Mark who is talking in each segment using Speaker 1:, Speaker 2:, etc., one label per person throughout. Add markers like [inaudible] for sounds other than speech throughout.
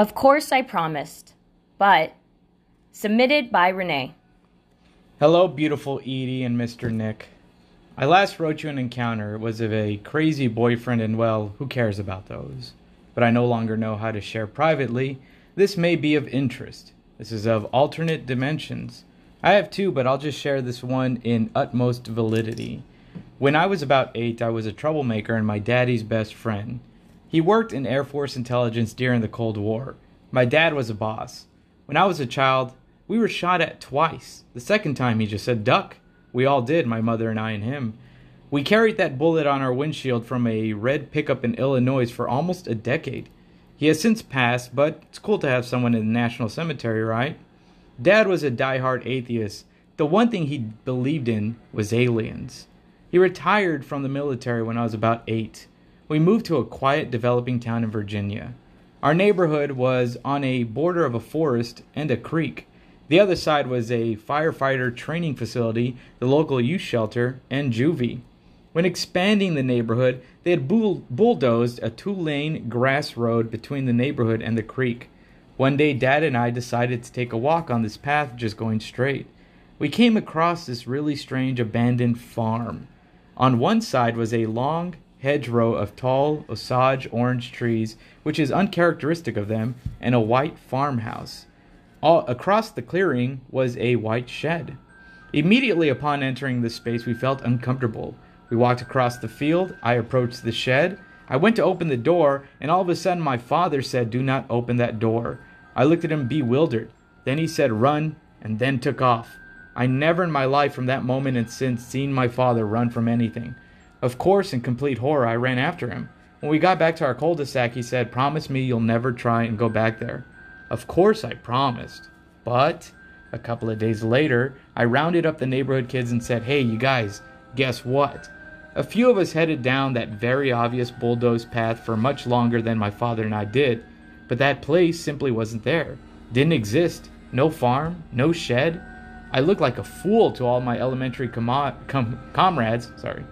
Speaker 1: Of course, I promised, but submitted by Renee.
Speaker 2: Hello, beautiful Edie and Mr. Nick. I last wrote you an encounter. It was of a crazy boyfriend, and well, who cares about those? But I no longer know how to share privately. This may be of interest. This is of alternate dimensions. I have two, but I'll just share this one in utmost validity. When I was about eight, I was a troublemaker and my daddy's best friend. He worked in Air Force intelligence during the Cold War. My dad was a boss. When I was a child, we were shot at twice. The second time, he just said, Duck. We all did, my mother and I and him. We carried that bullet on our windshield from a red pickup in Illinois for almost a decade. He has since passed, but it's cool to have someone in the National Cemetery, right? Dad was a die-hard atheist. The one thing he believed in was aliens. He retired from the military when I was about eight we moved to a quiet developing town in Virginia. Our neighborhood was on a border of a forest and a creek. The other side was a firefighter training facility, the local youth shelter, and juvie. When expanding the neighborhood, they had bull- bulldozed a two lane grass road between the neighborhood and the creek. One day, Dad and I decided to take a walk on this path just going straight. We came across this really strange abandoned farm. On one side was a long, hedgerow of tall Osage orange trees, which is uncharacteristic of them, and a white farmhouse. All across the clearing was a white shed. Immediately upon entering the space, we felt uncomfortable. We walked across the field. I approached the shed. I went to open the door, and all of a sudden, my father said, Do not open that door. I looked at him bewildered. Then he said, Run, and then took off. I never in my life from that moment and since seen my father run from anything. Of course, in complete horror, I ran after him. When we got back to our cul de sac, he said, Promise me you'll never try and go back there. Of course, I promised. But a couple of days later, I rounded up the neighborhood kids and said, Hey, you guys, guess what? A few of us headed down that very obvious bulldoze path for much longer than my father and I did, but that place simply wasn't there. Didn't exist. No farm, no shed. I looked like a fool to all my elementary com- com- comrades. Sorry.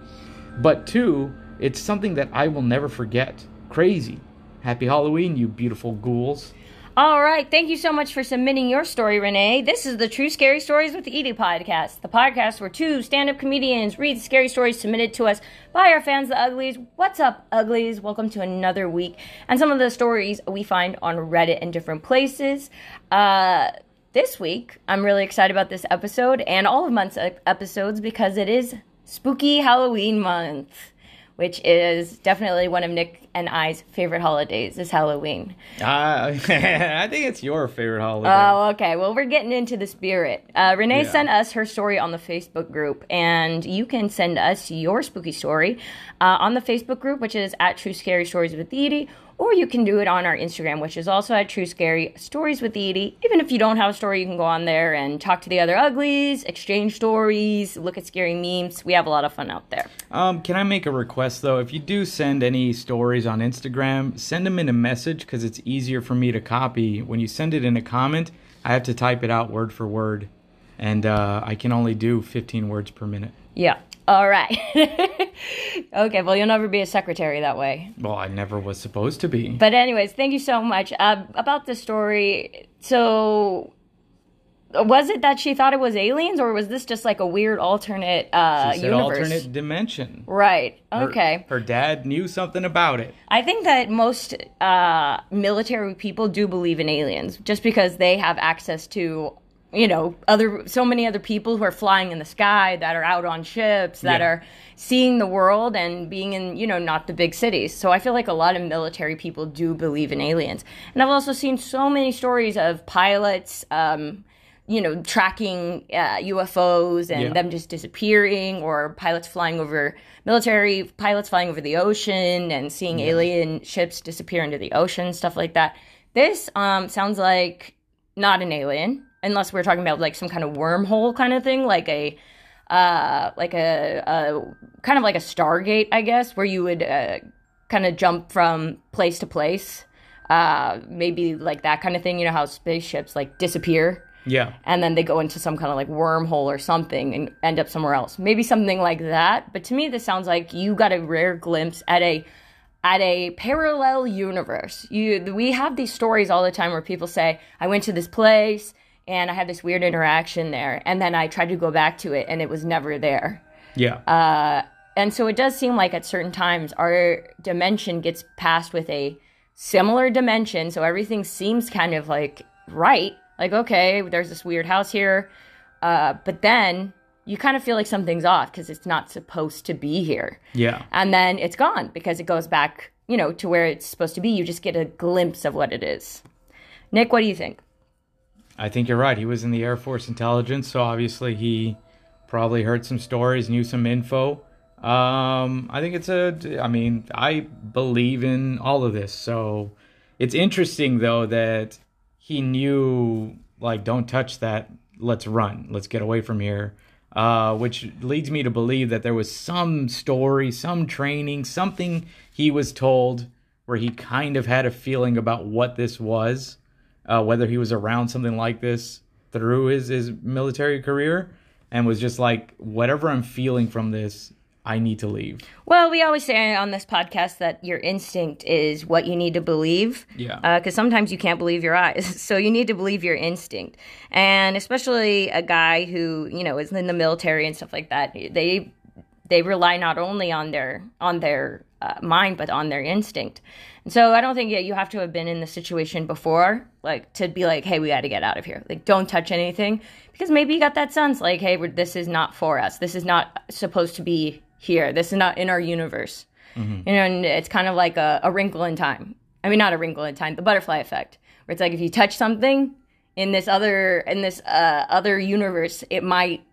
Speaker 2: But two, it's something that I will never forget. Crazy. Happy Halloween, you beautiful ghouls.
Speaker 1: All right. Thank you so much for submitting your story, Renee. This is the True Scary Stories with the Edie podcast, the podcast where two stand up comedians read scary stories submitted to us by our fans, the Uglies. What's up, Uglies? Welcome to another week. And some of the stories we find on Reddit and different places. Uh, this week, I'm really excited about this episode and all of month's episodes because it is spooky Halloween month, which is definitely one of Nick and I's favorite holidays is Halloween.
Speaker 2: Uh, [laughs] I think it's your favorite holiday.
Speaker 1: Oh, okay. Well, we're getting into the spirit. Uh, Renee yeah. sent us her story on the Facebook group, and you can send us your spooky story uh, on the Facebook group, which is at True Scary Stories with Edie, or you can do it on our Instagram, which is also at True Scary Stories with Edie. Even if you don't have a story, you can go on there and talk to the other uglies, exchange stories, look at scary memes. We have a lot of fun out there.
Speaker 2: Um, can I make a request though? If you do send any stories on Instagram, send them in a message because it's easier for me to copy. When you send it in a comment, I have to type it out word for word, and uh, I can only do 15 words per minute.
Speaker 1: Yeah. All right. [laughs] okay, well, you'll never be a secretary that way.
Speaker 2: Well, I never was supposed to be.
Speaker 1: But, anyways, thank you so much. Uh, about the story, so was it that she thought it was aliens, or was this just like a weird alternate uh,
Speaker 2: she said
Speaker 1: universe?
Speaker 2: alternate dimension.
Speaker 1: Right. Okay.
Speaker 2: Her, her, dad knew something about it.
Speaker 1: I think that most uh, military people do believe in aliens, just because they have access to you know other so many other people who are flying in the sky that are out on ships that yeah. are seeing the world and being in you know not the big cities so i feel like a lot of military people do believe in aliens and i've also seen so many stories of pilots um, you know tracking uh, ufos and yeah. them just disappearing or pilots flying over military pilots flying over the ocean and seeing yeah. alien ships disappear into the ocean stuff like that this um, sounds like not an alien unless we're talking about like some kind of wormhole kind of thing, like a uh, like a, a kind of like a Stargate, I guess, where you would uh, kind of jump from place to place. Uh, maybe like that kind of thing. You know how spaceships like disappear.
Speaker 2: Yeah.
Speaker 1: And then they go into some kind of like wormhole or something and end up somewhere else. Maybe something like that. But to me, this sounds like you got a rare glimpse at a at a parallel universe. You we have these stories all the time where people say, "I went to this place and I had this weird interaction there, and then I tried to go back to it and it was never there."
Speaker 2: Yeah.
Speaker 1: Uh, and so it does seem like at certain times our dimension gets passed with a similar dimension, so everything seems kind of like right. Like, okay, there's this weird house here, uh, but then you kind of feel like something's off because it's not supposed to be here.
Speaker 2: yeah.
Speaker 1: And then it's gone because it goes back, you know, to where it's supposed to be. You just get a glimpse of what it is. Nick, what do you think?
Speaker 2: I think you're right. He was in the Air Force intelligence, so obviously he probably heard some stories, knew some info. Um, I think it's a. I mean, I believe in all of this, so it's interesting though that he knew like, don't touch that. Let's run. Let's get away from here. Uh, which leads me to believe that there was some story, some training, something he was told where he kind of had a feeling about what this was uh, whether he was around something like this through his, his military career and was just like, whatever I'm feeling from this, I need to leave.
Speaker 1: Well, we always say on this podcast that your instinct is what you need to believe.
Speaker 2: Yeah.
Speaker 1: Because sometimes you can't believe your eyes. [laughs] So you need to believe your instinct. And especially a guy who, you know, is in the military and stuff like that, they they rely not only on their on their uh, mind but on their instinct. And so I don't think yeah, you have to have been in the situation before, like to be like, hey, we got to get out of here. Like, don't touch anything because maybe you got that sense, like, hey, this is not for us. This is not supposed to be here. This is not in our universe. You know, and it's kind of like a, a wrinkle in time. I mean, not a wrinkle in time, the butterfly effect, where it's like if you touch something in this other in this uh, other universe, it might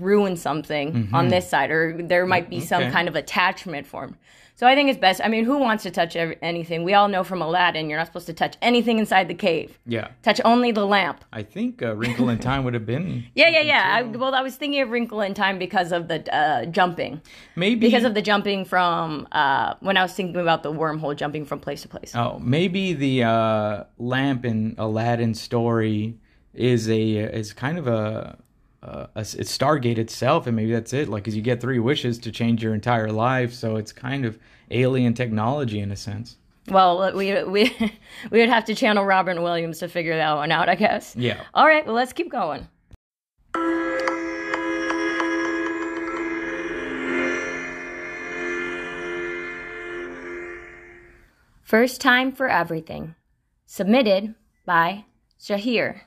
Speaker 1: ruin something on this side, or there might be some
Speaker 2: Okay.
Speaker 1: kind of attachment form. So I think it's best. I mean, who wants to touch anything? We all know from Aladdin, you're not supposed to touch anything inside the cave.
Speaker 2: Yeah.
Speaker 1: Touch only the lamp.
Speaker 2: I think uh, Wrinkle in Time would have been. [laughs]
Speaker 1: Yeah, yeah, yeah. I, well, I was thinking of Wrinkle in Time because of the uh, jumping,
Speaker 2: Maybe.
Speaker 1: because of the jumping from uh, when I was thinking about the wormhole jumping from place to place.
Speaker 2: Oh, maybe the uh, lamp in Aladdin's story is a is kind of a, Uh, a, a it's Stargate itself, and maybe that's it. Like, cause you get three wishes to change your entire life, so it's kind of alien technology in a sense.
Speaker 1: Well, we we [laughs] we would have to channel Robin Williams to figure that one out, I guess.
Speaker 2: Yeah.
Speaker 1: All right. Well, let's keep going. First time for everything. Submitted by Shahir.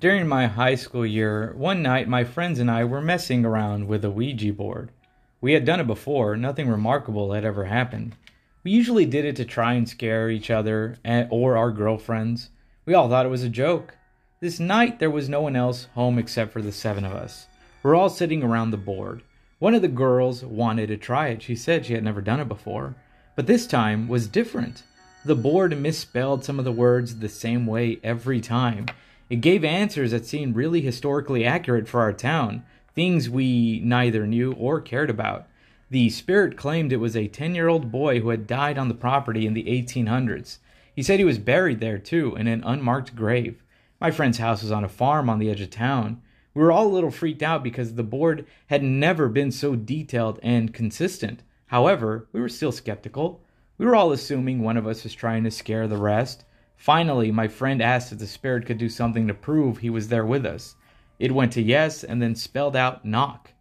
Speaker 2: During my high school year, one night my friends and I were messing around with a Ouija board. We had done it before, nothing remarkable had ever happened. We usually did it to try and scare each other or our girlfriends. We all thought it was a joke. This night there was no one else home except for the seven of us. We're all sitting around the board. One of the girls wanted to try it. She said she had never done it before. But this time was different. The board misspelled some of the words the same way every time. It gave answers that seemed really historically accurate for our town, things we neither knew or cared about. The spirit claimed it was a 10 year old boy who had died on the property in the 1800s. He said he was buried there too, in an unmarked grave. My friend's house was on a farm on the edge of town. We were all a little freaked out because the board had never been so detailed and consistent. However, we were still skeptical. We were all assuming one of us was trying to scare the rest. Finally, my friend asked if the spirit could do something to prove he was there with us. It went to yes and then spelled out knock.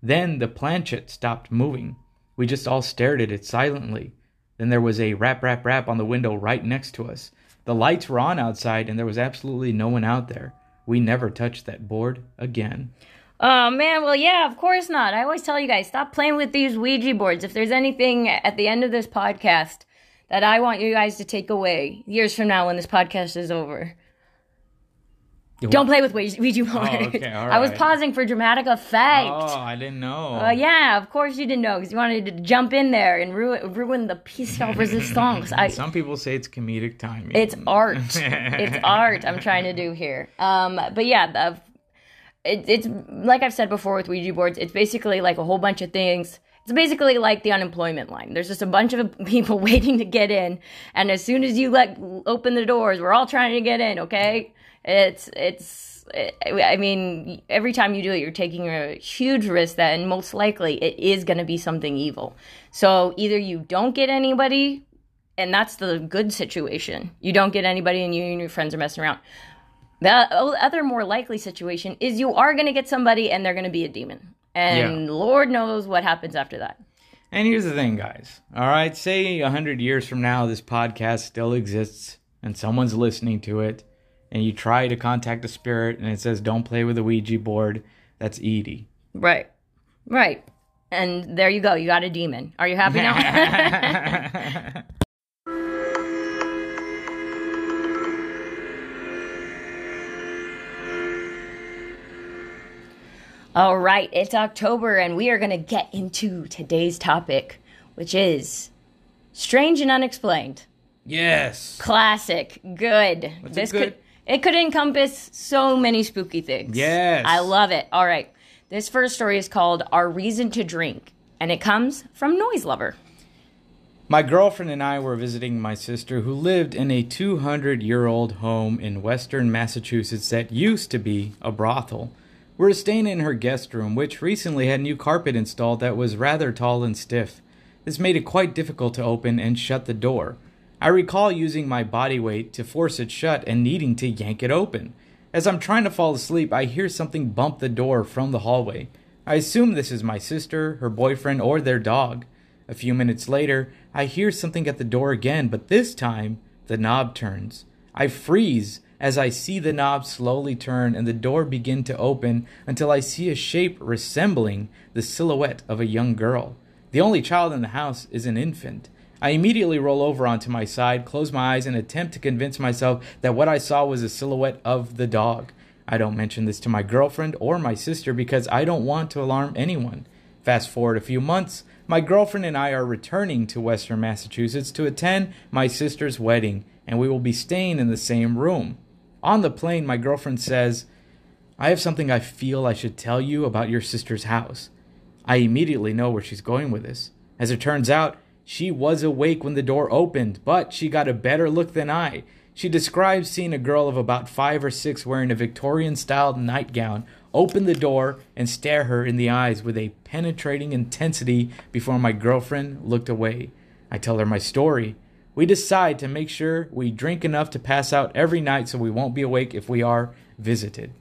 Speaker 2: Then the planchette stopped moving. We just all stared at it silently. Then there was a rap, rap, rap on the window right next to us. The lights were on outside and there was absolutely no one out there. We never touched that board again.
Speaker 1: Oh man, well yeah, of course not. I always tell you guys stop playing with these Ouija boards. If there's anything at the end of this podcast that I want you guys to take away years from now when this podcast is over, don't play with Ouija Ouija boards.
Speaker 2: Oh, okay, [laughs]
Speaker 1: I was pausing for dramatic effect.
Speaker 2: Oh, I didn't know.
Speaker 1: Uh, yeah, of course you didn't know because you wanted to jump in there and ruin, ruin the piece of resistance. I, [laughs]
Speaker 2: Some people say it's comedic timing.
Speaker 1: it's art. [laughs] it's art I'm trying to do here. Um, but yeah, the, it, it's like I've said before with Ouija boards. It's basically like a whole bunch of things. It's basically like the unemployment line. There's just a bunch of [laughs] people waiting to get in, and as soon as you let open the doors, we're all trying to get in. Okay, it's it's eh, I mean, every time you do it, you're taking a huge risk that, and most likely, it is going to be something evil. So either you don't get anybody, and that's the good situation. You don't get anybody, and you and your friends are messing around. The other more likely situation is you are going to get somebody, and they're going to be a demon. And
Speaker 2: Yeah.
Speaker 1: Lord knows what happens after that.
Speaker 2: And here's the thing, guys. All right, say a hundred years from now, this podcast still exists, and someone's listening to it, and you try to contact a spirit, and it says, "Don't play with the Ouija board." That's Edie.
Speaker 1: Right. Right. And there you go. You got a demon. Are you happy now? [laughs] [laughs] All right, it's October, and we are going to get into today's topic, which is strange and unexplained.
Speaker 2: yes.
Speaker 1: Classic, good.
Speaker 2: What's
Speaker 1: this
Speaker 2: good?
Speaker 1: could it could encompass so many spooky things.
Speaker 2: Yes.
Speaker 1: I love it. All right, this first story is called "Our Reason to Drink," and it comes from Noise Lover.
Speaker 2: My girlfriend and I were visiting my sister who lived in a 200 year old home in western Massachusetts that used to be a brothel. We were staying in her guest room, which recently had new carpet installed that was rather tall and stiff. This made it quite difficult to open and shut the door. I recall using my body weight to force it shut and needing to yank it open. As I'm trying to fall asleep, I hear something bump the door from the hallway. I assume this is my sister, her boyfriend, or their dog. A few minutes later, I hear something at the door again, but this time the knob turns. I freeze as I see the knob slowly turn and the door begin to open until I see a shape resembling the silhouette of a young girl. The only child in the house is an infant. I immediately roll over onto my side, close my eyes, and attempt to convince myself that what I saw was a silhouette of the dog. I don't mention this to my girlfriend or my sister because I don't want to alarm anyone. Fast forward a few months, my girlfriend and I are returning to Western Massachusetts to attend my sister's wedding, and we will be staying in the same room. On the plane, my girlfriend says, I have something I feel I should tell you about your sister's house. I immediately know where she's going with this. As it turns out, she was awake when the door opened, but she got a better look than I. She describes seeing a girl of about five or six wearing a Victorian styled nightgown open the door and stare her in the eyes with a penetrating intensity before my girlfriend looked away. I tell her my story. We decide to make sure we drink enough to pass out every night so we won't be awake if we are visited.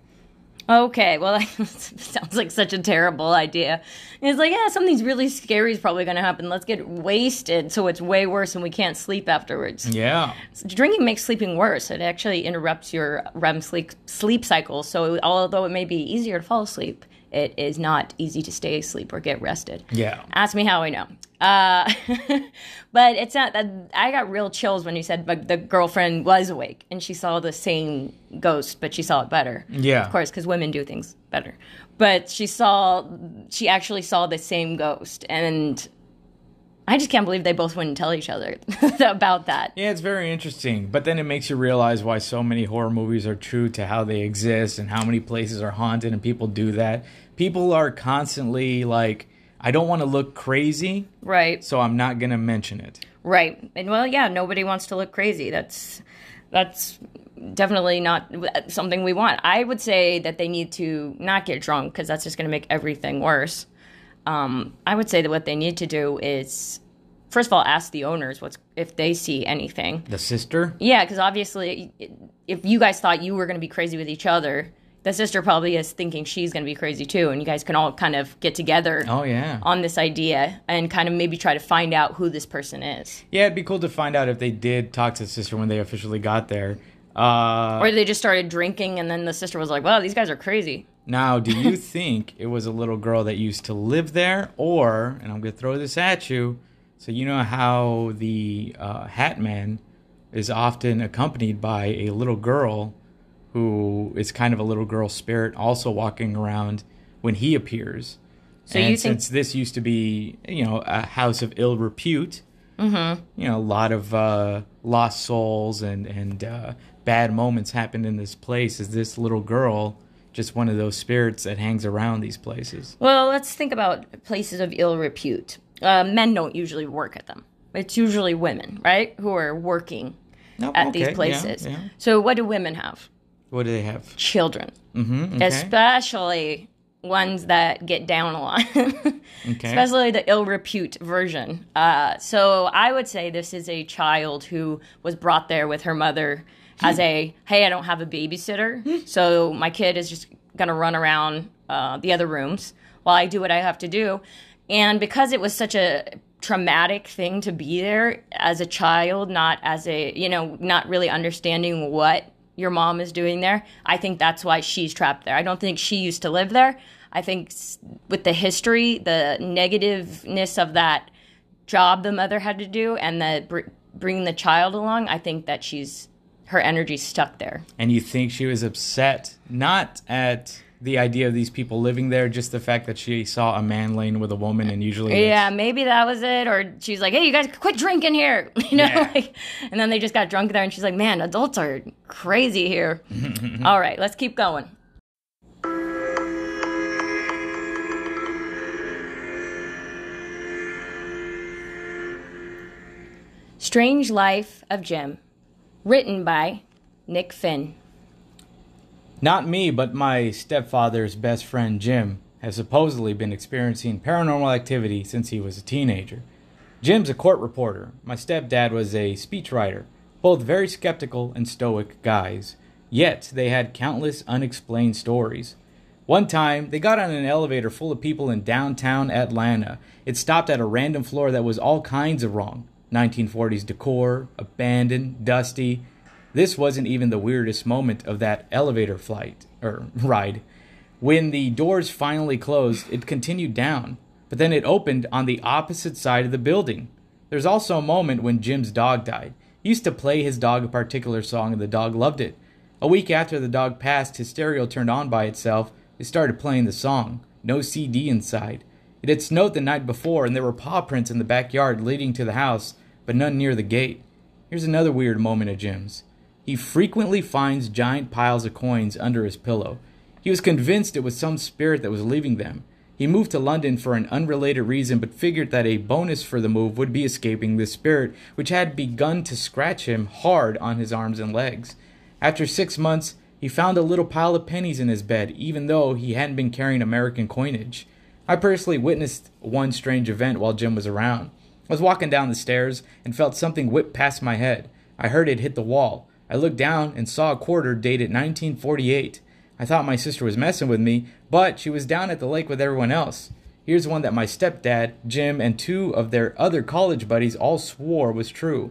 Speaker 1: Okay, well, [laughs] that sounds like such a terrible idea. It's like, yeah, something's really scary is probably going to happen. Let's get wasted so it's way worse and we can't sleep afterwards.
Speaker 2: Yeah.
Speaker 1: Drinking makes sleeping worse. It actually interrupts your REM sleep sleep cycle. So although it may be easier to fall asleep, it is not easy to stay asleep or get rested.
Speaker 2: Yeah.
Speaker 1: Ask me how I know. Uh, [laughs] but it's not that I got real chills when you said but the girlfriend was awake and she saw the same ghost, but she saw it better.
Speaker 2: Yeah.
Speaker 1: Of course, because women do things better. But she saw, she actually saw the same ghost. And I just can't believe they both wouldn't tell each other [laughs] about that.
Speaker 2: Yeah, it's very interesting. But then it makes you realize why so many horror movies are true to how they exist and how many places are haunted and people do that. People are constantly like, I don't want to look crazy,
Speaker 1: Right.
Speaker 2: so I'm not going to mention it.
Speaker 1: Right. And well, yeah, nobody wants to look crazy. That's that's definitely not something we want. I would say that they need to not get drunk because that's just going to make everything worse. Um, I would say that what they need to do is first of all ask the owners what's if they see anything.
Speaker 2: The sister?
Speaker 1: Yeah, because obviously, if you guys thought you were going to be crazy with each other, the sister probably is thinking she's going to be crazy too, and you guys can all kind of get together
Speaker 2: Oh, yeah.
Speaker 1: on this idea and kind of maybe try to find out who this person is.
Speaker 2: Yeah, it'd be cool to find out if they did talk to the sister when they officially got there. Uh,
Speaker 1: Or they just started drinking, and then the sister was like, "Wow, these guys are crazy."
Speaker 2: Now, do you [laughs] think it was a little girl that used to live there? Or, and I'm going to throw this at you, so you know how the uh, Hat Man is often accompanied by a little girl who is kind of a little girl spirit also walking around when he appears.
Speaker 1: So
Speaker 2: and
Speaker 1: you think-
Speaker 2: since this used to be, you know, a house of ill repute, mm-hmm. you know, a lot of uh, lost souls and and uh, bad moments happened in this place. Is this little girl just one of those spirits that hangs around these places?
Speaker 1: Well, let's think about places of ill repute. Uh, men don't usually work at them. It's usually women, right, who are working
Speaker 2: No,
Speaker 1: at
Speaker 2: okay,
Speaker 1: these
Speaker 2: yeah,
Speaker 1: places.
Speaker 2: yeah.
Speaker 1: So, what do women have?
Speaker 2: What do they have?
Speaker 1: children,
Speaker 2: Mm-hmm. Okay.
Speaker 1: especially ones that get down a lot, [laughs]
Speaker 2: Okay.
Speaker 1: especially the ill repute version. Uh, so I would say this is a child who was brought there with her mother as a hey, I don't have a babysitter, so my kid is just gonna run around uh, the other rooms while I do what I have to do. And because it was such a traumatic thing to be there as a child, not as a, you know, not really understanding what your mom is doing there, I think that's why she's trapped there. I don't think she used to live there. I think with the history, the negativeness of that job the mother had to do and the br- bringing the child along, I think that she's her energy stuck there.
Speaker 2: And you think she was upset not at the idea of these people living there, just the fact that she saw a man laying with a woman, and usually
Speaker 1: Yeah, maybe that was it. Or she's like, "Hey, you guys, quit drinking here," [laughs] you know.
Speaker 2: Yeah.
Speaker 1: Like, and then they just got drunk there, and she's like, "Man, adults are crazy here." [laughs] All right, let's keep going. Strange Life of Jim, written by Nick Finn.
Speaker 2: Not me, but my stepfather's best friend Jim has supposedly been experiencing paranormal activity since he was a teenager. Jim's a court reporter. My stepdad was a speechwriter, both very skeptical and stoic guys. Yet they had countless unexplained stories. One time, they got on an elevator full of people in downtown Atlanta. It stopped at a random floor that was all kinds of wrong 1940s decor, abandoned, dusty. This wasn't even the weirdest moment of that elevator flight, or [laughs] ride. When the doors finally closed, it continued down, but then it opened on the opposite side of the building. There's also a moment when Jim's dog died. He used to play his dog a particular song, and the dog loved it. A week after the dog passed, his stereo turned on by itself. It started playing the song. No CD inside. It had snowed the night before, and there were paw prints in the backyard leading to the house, but none near the gate. Here's another weird moment of Jim's. He frequently finds giant piles of coins under his pillow. He was convinced it was some spirit that was leaving them. He moved to London for an unrelated reason, but figured that a bonus for the move would be escaping this spirit, which had begun to scratch him hard on his arms and legs. After six months, he found a little pile of pennies in his bed, even though he hadn't been carrying American coinage. I personally witnessed one strange event while Jim was around. I was walking down the stairs and felt something whip past my head. I heard it hit the wall. I looked down and saw a quarter dated 1948. I thought my sister was messing with me, but she was down at the lake with everyone else. Here's one that my stepdad, Jim, and two of their other college buddies all swore was true.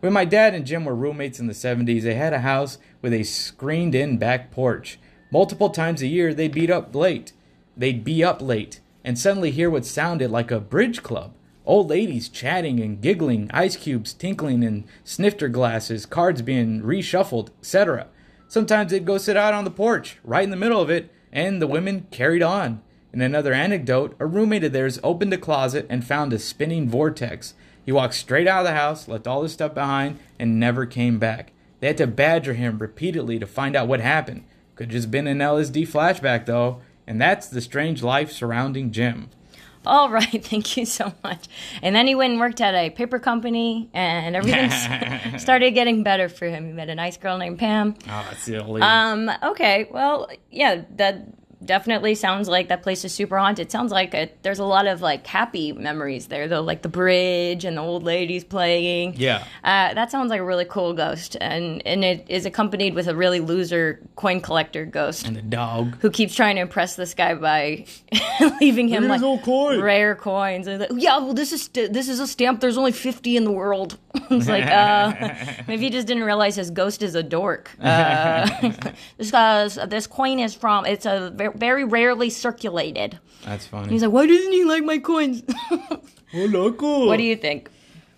Speaker 2: When my dad and Jim were roommates in the 70s, they had a house with a screened in back porch. Multiple times a year, they'd beat up late. They'd be up late and suddenly hear what sounded like a bridge club. Old ladies chatting and giggling, ice cubes tinkling in snifter glasses, cards being reshuffled, etc. Sometimes they'd go sit out on the porch, right in the middle of it, and the women carried on. In another anecdote, a roommate of theirs opened a closet and found a spinning vortex. He walked straight out of the house, left all his stuff behind, and never came back. They had to badger him repeatedly to find out what happened. Could just been an LSD flashback, though, and that's the strange life surrounding Jim.
Speaker 1: All right, [laughs] thank you so much. And then he went and worked at a paper company, and everything [laughs] started getting better for him. He met a nice girl named Pam.
Speaker 2: Oh, silly.
Speaker 1: Um, okay, well, yeah, that definitely sounds like that place is super haunted. Sounds like it, there's a lot of like happy memories there, though, like the bridge and the old ladies playing.
Speaker 2: Yeah.
Speaker 1: Uh, that sounds like a really cool ghost, and and it is accompanied with a really loser coin collector ghost
Speaker 2: and the dog.
Speaker 1: who keeps trying to impress this guy by [laughs] leaving him
Speaker 2: Here's
Speaker 1: like
Speaker 2: coin.
Speaker 1: rare coins. And like, yeah, well, this is st- this is a stamp. There's only fifty in the world. [laughs] it's like, uh, [laughs] maybe he just didn't realize his ghost is a dork. Uh, this guy's this coin is from. It's a ve- very rarely circulated.
Speaker 2: That's funny.
Speaker 1: He's like, why doesn't he like my coins? [laughs]
Speaker 2: oh, loco.
Speaker 1: what do you think?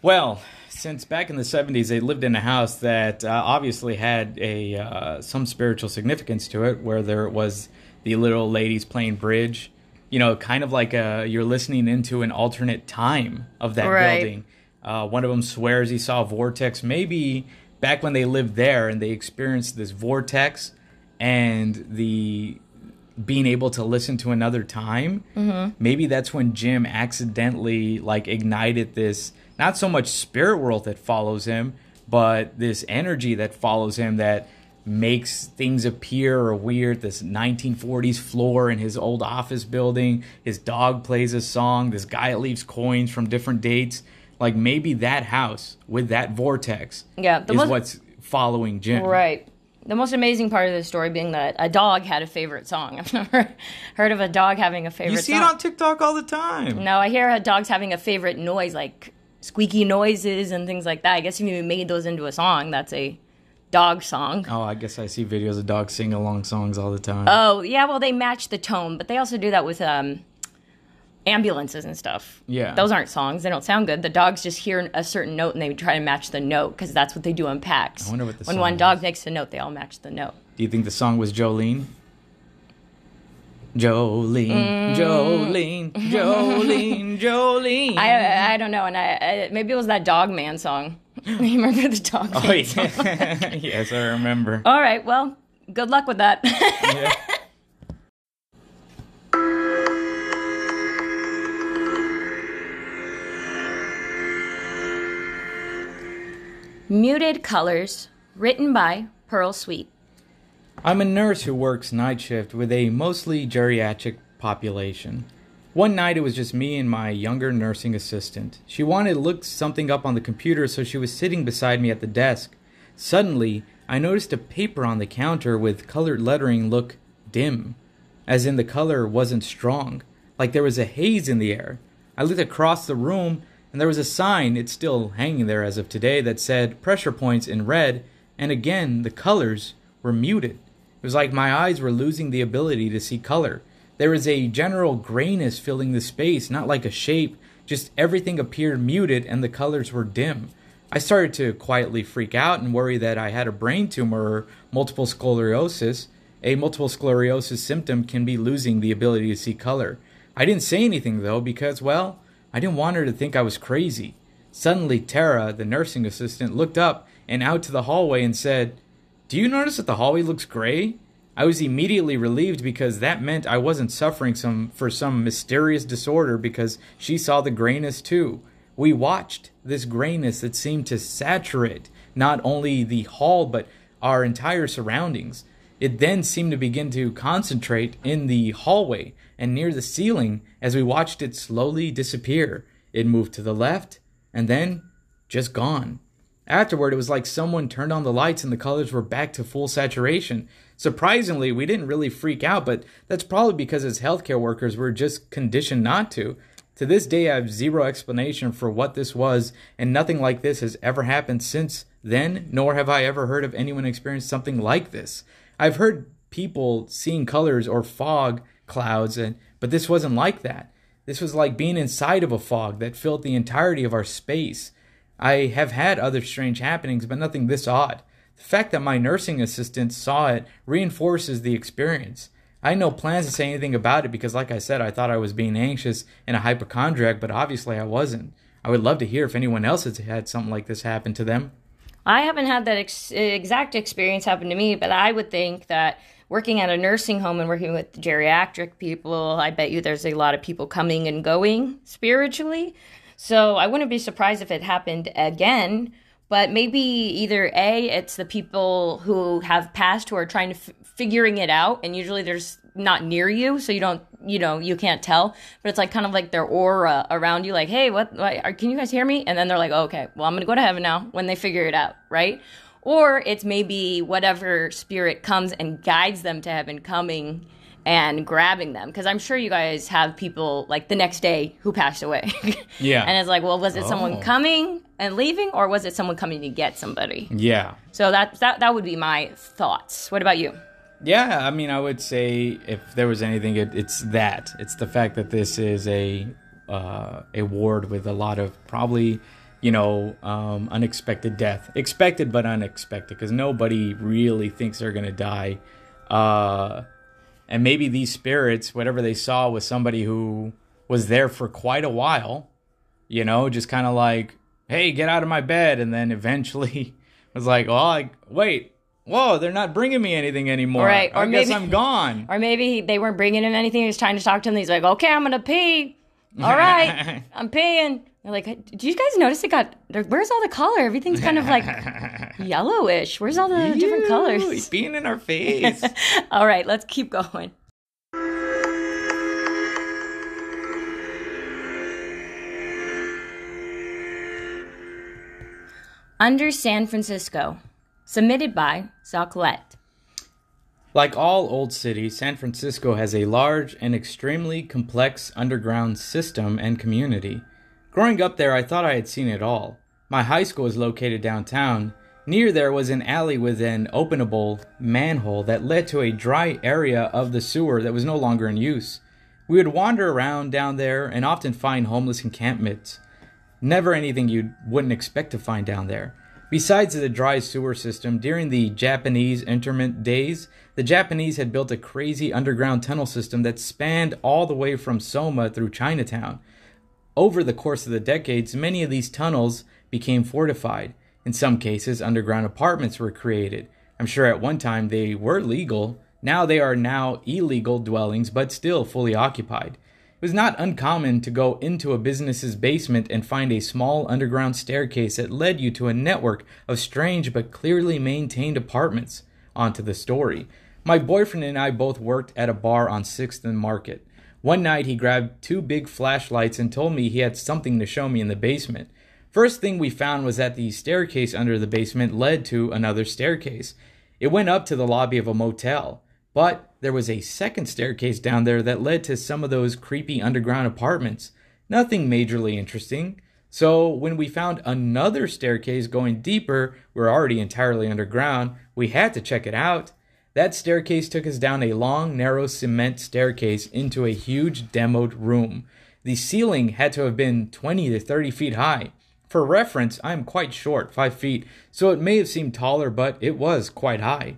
Speaker 2: Well, since back in the 70s, they lived in a house that uh, obviously had a uh, some spiritual significance to it, where there was the little ladies playing bridge. You know, kind of like a, you're listening into an alternate time of that
Speaker 1: Right.
Speaker 2: building. Uh, one of them swears he saw a vortex, maybe back when they lived there and they experienced this vortex and the being able to listen to another time mm-hmm. maybe that's when jim accidentally like ignited this not so much spirit world that follows him but this energy that follows him that makes things appear or weird. This 1940s floor in his old office building. His dog plays a song. This guy leaves coins from different dates. Like maybe that house with that vortex
Speaker 1: Yeah,
Speaker 2: is
Speaker 1: most-
Speaker 2: what's following Jim.
Speaker 1: Right. The most amazing part of the story being that a dog had a favorite song. [laughs] I've never heard of a dog having a favorite
Speaker 2: You see
Speaker 1: song.
Speaker 2: it on TikTok all the time.
Speaker 1: no, I hear dogs having a favorite noise, like squeaky noises and things like that. I guess if you made those into a song, that's a dog song.
Speaker 2: Oh, I guess I see videos of dogs sing along songs all the time.
Speaker 1: Oh, yeah, well, they match the tone, but they also do that with um, ambulances and stuff.
Speaker 2: Yeah.
Speaker 1: Those aren't songs. They don't sound good. The dogs just hear a certain note and they try to match the note because that's what they do in packs.
Speaker 2: I wonder what the song.
Speaker 1: When one
Speaker 2: is.
Speaker 1: dog makes a note, they all match the note.
Speaker 2: Do you think the song was Jolene? Jolene,
Speaker 1: Mm.
Speaker 2: Jolene, Jolene, [laughs] Jolene.
Speaker 1: I I don't know, and I, I maybe it was that Dog Man song. [laughs] you remember the Dog Man?
Speaker 2: oh,
Speaker 1: song? [laughs]
Speaker 2: yes, I remember.
Speaker 1: All right, well, good luck with that.
Speaker 2: Yeah.
Speaker 1: Muted Colors, written by Pearl Sweet.
Speaker 2: I'm a nurse who works night shift with a mostly geriatric population. One night it was just me and my younger nursing assistant. She wanted to look something up on the computer, so she was sitting beside me at the desk. Suddenly, I noticed a paper on the counter with colored lettering look dim, as in the color wasn't strong, like there was a haze in the air. I looked across the room, and there was a sign, it's still hanging there as of today, that said pressure points in red, and again, the colors were muted. It was like my eyes were losing the ability to see color. There was a general grayness filling the space, not like a shape, just everything appeared muted and the colors were dim. I started to quietly freak out and worry that I had a brain tumor or multiple sclerosis. A multiple sclerosis symptom can be losing the ability to see color. I didn't say anything though because, well, I didn't want her to think I was crazy. Suddenly, Tara, the nursing assistant, looked up and out to the hallway and said, Do you notice that the hallway looks gray? I was immediately relieved because that meant I wasn't suffering some for some mysterious disorder because she saw the grayness too. We watched this grayness that seemed to saturate not only the hall but our entire surroundings. It then seemed to begin to concentrate in the hallway and near the ceiling as we watched it slowly disappear. It moved to the left and then just gone. Afterward, it was like someone turned on the lights and the colors were back to full saturation. Surprisingly, we didn't really freak out, but that's probably because as healthcare workers, we're just conditioned not to. To this day, I have zero explanation for what this was, and nothing like this has ever happened since then, nor have I ever heard of anyone experience something like this. I've heard people seeing colors or fog clouds, and, but this wasn't like that. This was like being inside of a fog that filled the entirety of our space. I have had other strange happenings, but nothing this odd. The fact that my nursing assistant saw it reinforces the experience. I had no plans to say anything about it because, like I said, I thought I was being anxious and a hypochondriac, but obviously I wasn't. I would love to hear if anyone else has had something like this happen to them.
Speaker 1: I haven't had that ex- exact experience happen to me, but I would think that working at a nursing home and working with geriatric people, I bet you there's a lot of people coming and going spiritually. So I wouldn't be surprised if it happened again. But maybe either A, it's the people who have passed who are trying to f- figuring it out, and usually there's not near you, so you don't, you know, you can't tell. But it's like kind of like their aura around you, like, hey, what, what can you guys hear me? And then they're like, oh, okay, well, I'm gonna go to heaven now when they figure it out, right? Or it's maybe whatever spirit comes and guides them to heaven coming and grabbing them. Because I'm sure you guys have people like the next day who passed away. [laughs]
Speaker 2: Yeah.
Speaker 1: and it's like, well, was it
Speaker 2: Oh.
Speaker 1: someone coming and leaving, or was it someone coming to get somebody?
Speaker 2: Yeah.
Speaker 1: So that that that would be my thoughts. What about you?
Speaker 2: Yeah, I mean, I would say if there was anything, it, it's that. It's the fact that this is a uh, a ward with a lot of probably, you know, um, unexpected death, expected but unexpected, because nobody really thinks they're gonna die. Uh, and maybe these spirits, whatever they saw, was somebody who was there for quite a while. You know, just kind of like, hey, get out of my bed, and then eventually [laughs] was like, oh, like, wait. Whoa, they're not bringing me anything anymore.
Speaker 1: Right, or
Speaker 2: I guess
Speaker 1: maybe-
Speaker 2: I'm gone. [laughs]
Speaker 1: Or maybe they weren't bringing him anything. He was trying to talk to him. He's like, okay, I'm gonna pee. all right, [laughs] I'm paying. They're like, do you guys notice it got? Where's all the color? Everything's kind of like [laughs] yellowish. Where's all the different colors?
Speaker 2: He's being in our face. [laughs]
Speaker 1: all right, let's keep going. Under San Francisco, submitted by Zocolette.
Speaker 2: Like all old cities, San Francisco has a large and extremely complex underground system and community. Growing up there, I thought I had seen it all. My high school was located downtown. Near there was an alley with an openable manhole that led to a dry area of the sewer that was no longer in use. We would wander around down there and often find homeless encampments. Never anything you wouldn't expect to find down there. Besides the dry sewer system, during the Japanese internment days, the Japanese had built a crazy underground tunnel system that spanned all the way from Soma through Chinatown. Over the course of the decades, many of these tunnels became fortified. In some cases, underground apartments were created. I'm sure at one time they were legal. Now they are now illegal dwellings, but still fully occupied. It was not uncommon to go into a business's basement and find a small underground staircase that led you to a network of strange but clearly maintained apartments. Onto the story. My boyfriend and I both worked at a bar on 6th and Market. One night he grabbed two big flashlights and told me he had something to show me in the basement. First thing we found was that the staircase under the basement led to another staircase. It went up to the lobby of a motel. But there was a second staircase down there that led to some of those creepy underground apartments. Nothing majorly interesting. So when we found another staircase going deeper, we're already entirely underground, we had to check it out. That staircase took us down a long, narrow cement staircase into a huge demoed room. The ceiling had to have been 20 to 30 feet high. For reference, I am quite short, 5 feet, so it may have seemed taller, but it was quite high.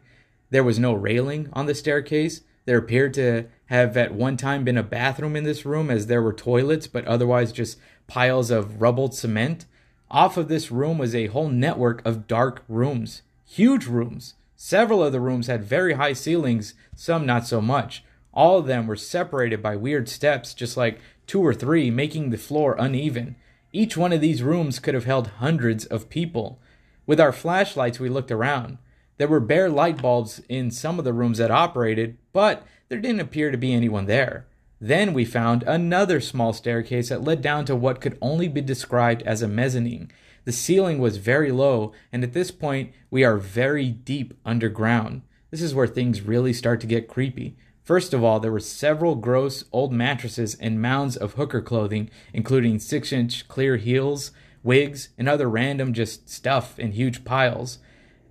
Speaker 2: There was no railing on the staircase. There appeared to have at one time been a bathroom in this room, as there were toilets, but otherwise just piles of rubbled cement. Off of this room was a whole network of dark rooms, huge rooms. Several of the rooms had very high ceilings, some not so much. All of them were separated by weird steps, just like two or three, making the floor uneven. Each one of these rooms could have held hundreds of people. With our flashlights, we looked around. There were bare light bulbs in some of the rooms that operated, but there didn't appear to be anyone there. Then we found another small staircase that led down to what could only be described as a mezzanine. The ceiling was very low, and at this point, we are very deep underground. This is where things really start to get creepy. First of all, there were several gross old mattresses and mounds of hooker clothing, including six inch clear heels, wigs, and other random just stuff in huge piles.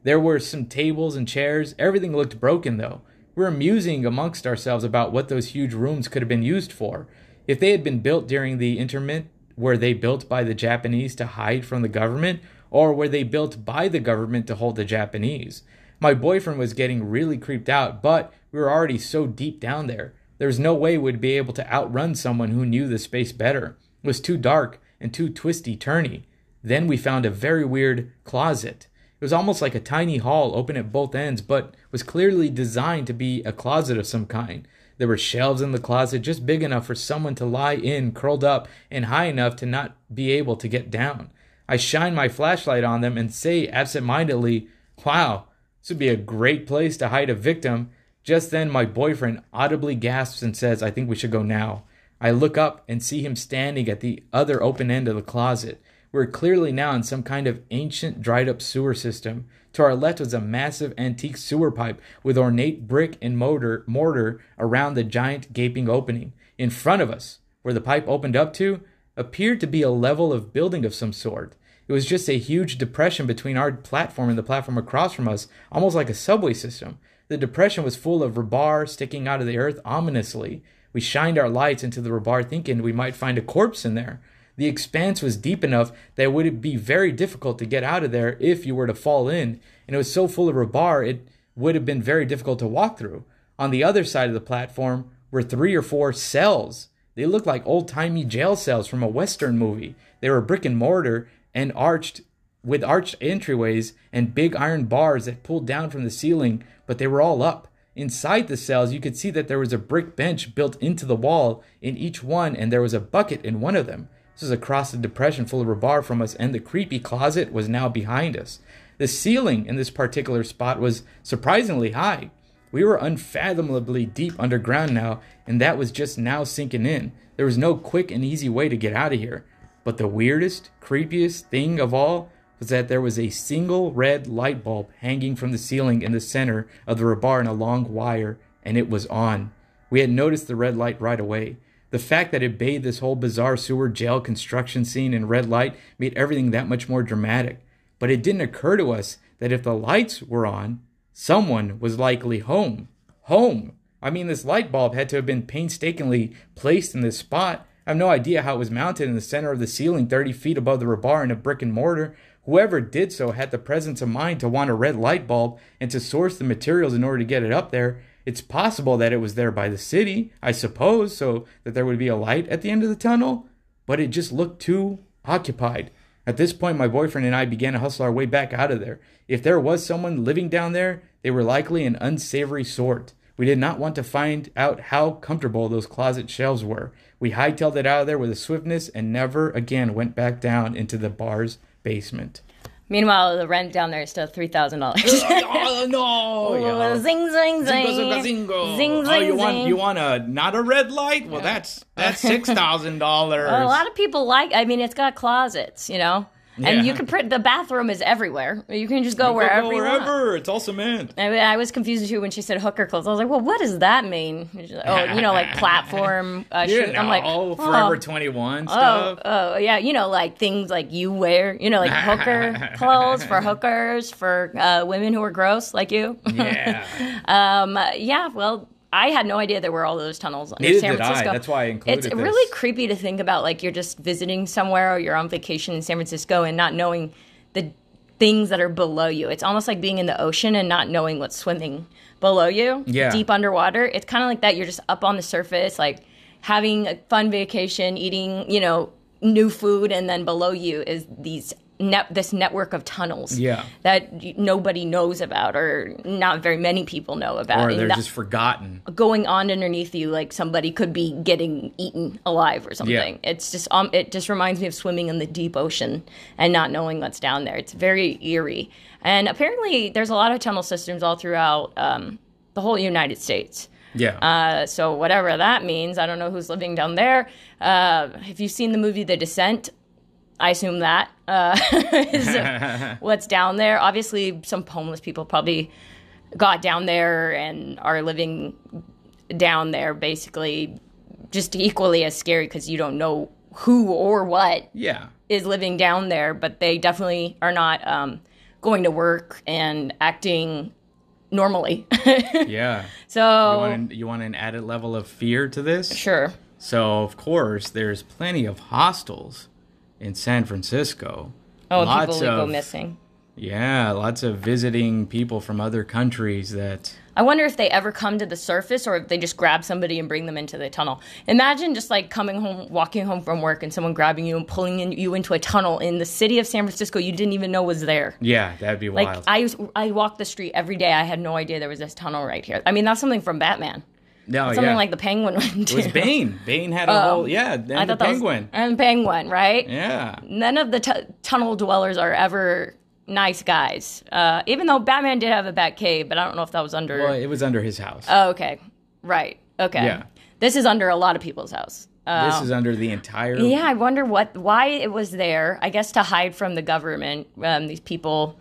Speaker 2: There were some tables and chairs. Everything looked broken, though. We were musing amongst ourselves about what those huge rooms could have been used for. If they had been built during the interment, were they built by the Japanese to hide from the government, or were they built by the government to hold the Japanese? My boyfriend was getting really creeped out, but we were already so deep down there. There was no way we'd be able to outrun someone who knew the space better. It was too dark and too twisty turny. Then we found a very weird closet. It was almost like a tiny hall open at both ends, but was clearly designed to be a closet of some kind. There were shelves in the closet just big enough for someone to lie in, curled up, and high enough to not be able to get down. I shine my flashlight on them and say absent-mindedly, Wow, this would be a great place to hide a victim. Just then, my boyfriend audibly gasps and says, I think we should go now. I look up and see him standing at the other open end of the closet. We're clearly now in some kind of ancient dried up sewer system. To our left was a massive antique sewer pipe with ornate brick and mortar, mortar around the giant gaping opening. In front of us, where the pipe opened up to, appeared to be a level of building of some sort. It was just a huge depression between our platform and the platform across from us, almost like a subway system. The depression was full of rebar sticking out of the earth ominously. We shined our lights into the rebar thinking we might find a corpse in there. The expanse was deep enough that it would be very difficult to get out of there if you were to fall in, and it was so full of rebar it would have been very difficult to walk through. On the other side of the platform were three or four cells. They looked like old timey jail cells from a Western movie. They were brick and mortar and arched with arched entryways and big iron bars that pulled down from the ceiling, but they were all up. Inside the cells, you could see that there was a brick bench built into the wall in each one, and there was a bucket in one of them. This was across the depression full of rebar from us, and the creepy closet was now behind us. The ceiling in this particular spot was surprisingly high. We were unfathomably deep underground now, and that was just now sinking in. There was no quick and easy way to get out of here. But the weirdest, creepiest thing of all was that there was a single red light bulb hanging from the ceiling in the center of the rebar in a long wire, and it was on. We had noticed the red light right away. The fact that it bathed this whole bizarre sewer jail construction scene in red light made everything that much more dramatic. But it didn't occur to us that if the lights were on, someone was likely home. Home! I mean, this light bulb had to have been painstakingly placed in this spot. I have no idea how it was mounted in the center of the ceiling, 30 feet above the rebar in a brick and mortar. Whoever did so had the presence of mind to want a red light bulb and to source the materials in order to get it up there. It's possible that it was there by the city, I suppose, so that there would be a light at the end of the tunnel, but it just looked too occupied. At this point, my boyfriend and I began to hustle our way back out of there. If there was someone living down there, they were likely an unsavory sort. We did not want to find out how comfortable those closet shelves were. We hightailed it out of there with a swiftness and never again went back down into the bar's basement.
Speaker 1: Meanwhile, the rent down there is still three thousand dollars. [laughs]
Speaker 2: Oh, oh no! Yeah. [laughs]
Speaker 1: Zing zing zing.
Speaker 2: Zingo, zingo, zingo.
Speaker 1: Zing
Speaker 2: Oh, you
Speaker 1: zing
Speaker 2: want
Speaker 1: zing.
Speaker 2: you want a not a red light? Well, that's that's six thousand dollars. [laughs]
Speaker 1: a lot of people like. I mean, it's got closets, you know, and you can print. The bathroom is everywhere. You can just go wherever. you want.
Speaker 2: wherever. It's all cement.
Speaker 1: I, mean, I was confused too when she said hooker clothes. I was like, "Well, what does that mean?" Like, oh, you know, like [laughs] platform. Uh,
Speaker 2: You
Speaker 1: shoe- I'm like,
Speaker 2: know,
Speaker 1: oh,
Speaker 2: Forever Twenty One
Speaker 1: Oh,
Speaker 2: stuff.
Speaker 1: oh, yeah, you know, like things like you wear, you know, like hooker [laughs] clothes for hookers for uh, women who are gross like you.
Speaker 2: yeah. [laughs]
Speaker 1: um, yeah. Well, I had no idea there were all those tunnels under
Speaker 2: Neither
Speaker 1: San
Speaker 2: did I.
Speaker 1: Francisco.
Speaker 2: That's why I included
Speaker 1: It's
Speaker 2: this.
Speaker 1: really creepy to think about, like you're just visiting somewhere or you're on vacation in San Francisco and not knowing the things that are below you. It's almost like being in the ocean and not knowing what's swimming below you,
Speaker 2: Yeah.
Speaker 1: deep underwater. It's kind of like that. You're just up on the surface, like having a fun vacation, eating, you know, new food, and then below you is these net this network of tunnels
Speaker 2: Yeah.
Speaker 1: that nobody knows about or not very many people know about.
Speaker 2: Or
Speaker 1: And
Speaker 2: they're just forgotten.
Speaker 1: going on underneath you like somebody could be getting eaten alive or something. It's just um it just reminds me of swimming in the deep ocean and not knowing what's down there. It's very eerie. And apparently there's a lot of tunnel systems all throughout um, the whole United States.
Speaker 2: Yeah.
Speaker 1: Uh, so whatever that means, I don't know who's living down there. Uh, if you've seen the movie The Descent, I assume that uh, [laughs] is [laughs] what's down there. Obviously, some homeless people probably got down there and are living down there, basically just equally as scary because you don't know who or what
Speaker 2: yeah.
Speaker 1: is living down there, but they definitely are not um, going to work and acting normally. [laughs]
Speaker 2: Yeah.
Speaker 1: so,
Speaker 2: You want, an, you want an added level of fear to this?
Speaker 1: sure.
Speaker 2: So, of course, there's plenty of hostels in San Francisco.
Speaker 1: Oh,
Speaker 2: Lots
Speaker 1: people go
Speaker 2: of-
Speaker 1: missing.
Speaker 2: Yeah, lots of visiting people from other countries that.
Speaker 1: I wonder if they ever come to the surface or if they just grab somebody and bring them into the tunnel. Imagine just like coming home, walking home from work, and someone grabbing you and pulling in, you into a tunnel in the city of San Francisco you didn't even know was there.
Speaker 2: Yeah, that'd be
Speaker 1: Like
Speaker 2: wild.
Speaker 1: I, used- I walk the street every day. I had no idea there was this tunnel right here. I mean, that's something from Batman.
Speaker 2: No,
Speaker 1: Something
Speaker 2: yeah.
Speaker 1: like the Penguin [laughs] one to.
Speaker 2: it was Bane. Bane had a whole. Yeah, and
Speaker 1: I
Speaker 2: the
Speaker 1: thought was-
Speaker 2: penguin.
Speaker 1: and Penguin, right?
Speaker 2: Yeah.
Speaker 1: None of the tu- tunnel dwellers are ever nice guys. Uh, even though Batman did have a bat cave, but I don't know if that was under.
Speaker 2: Well, it was under his house.
Speaker 1: Oh, okay. Right. Okay.
Speaker 2: Yeah.
Speaker 1: This is under a lot of people's house. Uh,
Speaker 2: this is under the entire.
Speaker 1: yeah, I wonder what why it was there. I guess to hide from the government. Um, these people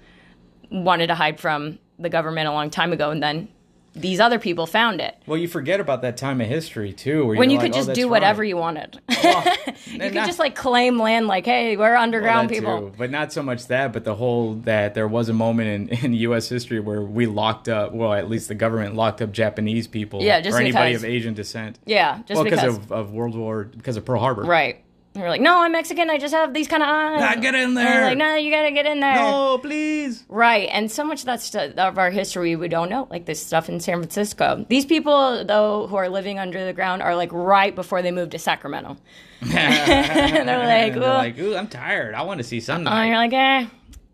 Speaker 1: wanted to hide from the government a long time ago, and then these other people found it.
Speaker 2: Well, you forget about that time of history too, where
Speaker 1: When you
Speaker 2: you're
Speaker 1: could
Speaker 2: like, oh,
Speaker 1: just
Speaker 2: that's
Speaker 1: do whatever
Speaker 2: right.
Speaker 1: you wanted.
Speaker 2: Well, [laughs] [laughs]
Speaker 1: you could just like claim land, like, "Hey, we're underground
Speaker 2: that
Speaker 1: people."
Speaker 2: too, but not so much that, but the whole that there was a moment in, [laughs] in U.S. history where we locked up, well, at least the government locked up Japanese people,
Speaker 1: Yeah, just
Speaker 2: or anybody of Asian descent.
Speaker 1: Yeah, just
Speaker 2: well,
Speaker 1: because.
Speaker 2: of, of World War, because of Pearl Harbor.
Speaker 1: right. And we're like, "No, I'm Mexican. I just have these kind of eyes."
Speaker 2: Nah, get in there.
Speaker 1: like, "No, you gotta get in there."
Speaker 2: No, please.
Speaker 1: Right, and so much of that stu- of our history we don't know, like this stuff in San Francisco. These people, though, who are living under the ground, are like right before they moved to Sacramento. [laughs] they're [laughs] like,
Speaker 2: they're like, ooh, I'm tired. I want to see
Speaker 1: and
Speaker 2: sunlight.
Speaker 1: you're like, eh.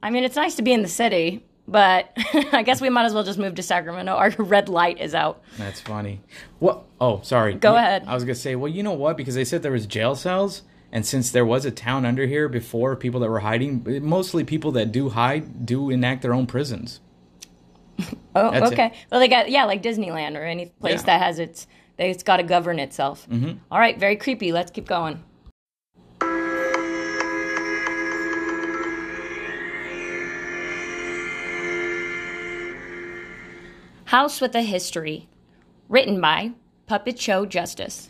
Speaker 1: I mean, it's nice to be in the city, but [laughs] I guess we might as well just move to Sacramento. Our red light is out.
Speaker 2: That's funny. What? Oh, sorry.
Speaker 1: Go ahead.
Speaker 2: I was gonna say. Well, you know what? Because they said there was jail cells, and since there was a town under here before, people that were hiding, mostly people that do hide, do enact their own prisons. [laughs]
Speaker 1: Oh,
Speaker 2: That's it.
Speaker 1: okay. Well, they got yeah, like Disneyland or any place
Speaker 2: Yeah.
Speaker 1: that has its. they- It's got to govern itself. Mm-hmm. right, very creepy. Let's keep going. House with a History, written by Puppet Show Justice.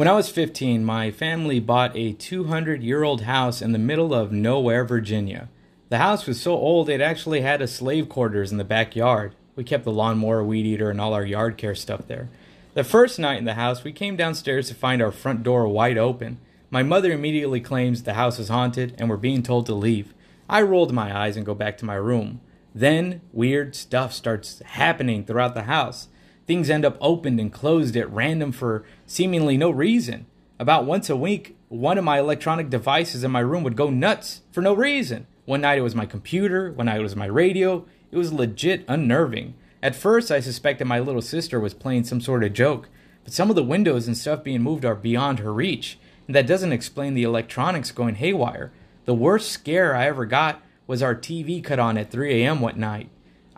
Speaker 2: When I was 15, my family bought a 200 year old house in the middle of nowhere, Virginia. The house was so old it actually had a slave quarters in the backyard. We kept the lawnmower, weed eater, and all our yard care stuff there. The first night in the house, we came downstairs to find our front door wide open. My mother immediately claims the house is haunted and we're being told to leave. I rolled my eyes and go back to my room. Then, weird stuff starts happening throughout the house. Things end up opened and closed at random for seemingly no reason. About once a week, one of my electronic devices in my room would go nuts for no reason. One night it was my computer, one night it was my radio. It was legit unnerving. At first, I suspected my little sister was playing some sort of joke, but some of the windows and stuff being moved are beyond her reach, and that doesn't explain the electronics going haywire. The worst scare I ever got was our TV cut on at 3 a.m. one night.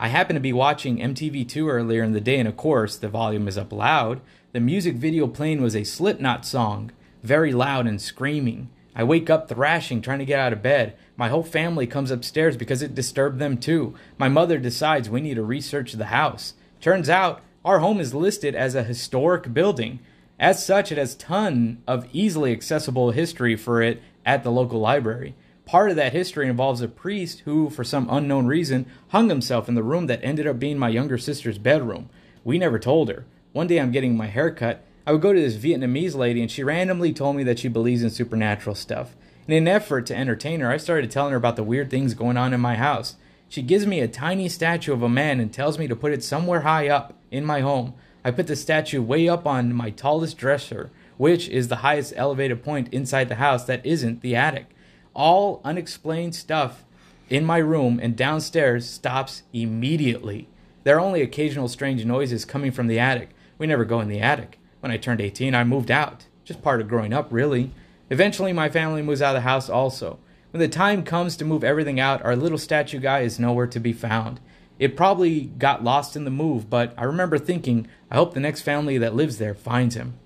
Speaker 2: I happened to be watching MTV2 earlier in the day, and of course, the volume is up loud. The music video playing was a Slipknot song, very loud and screaming. I wake up thrashing, trying to get out of bed. My whole family comes upstairs because it disturbed them too. My mother decides we need to research the house. Turns out, our home is listed as a historic building. As such, it has ton of easily accessible history for it at the local library. Part of that history involves a priest who, for some unknown reason, hung himself in the room that ended up being my younger sister's bedroom. We never told her. One day I'm getting my hair cut. I would go to this Vietnamese lady and she randomly told me that she believes in supernatural stuff. In an effort to entertain her, I started telling her about the weird things going on in my house. She gives me a tiny statue of a man and tells me to put it somewhere high up in my home. I put the statue way up on my tallest dresser, which is the highest elevated point inside the house that isn't the attic. All unexplained stuff in my room and downstairs stops immediately. There are only occasional strange noises coming from the attic. We never go in the attic. When I turned 18, I moved out. Just part of growing up, really. Eventually, my family moves out of the house also. When the time comes to move everything out, our little statue guy is nowhere to be found. It probably got lost in the move, but I remember thinking, I hope the next family that lives there finds him.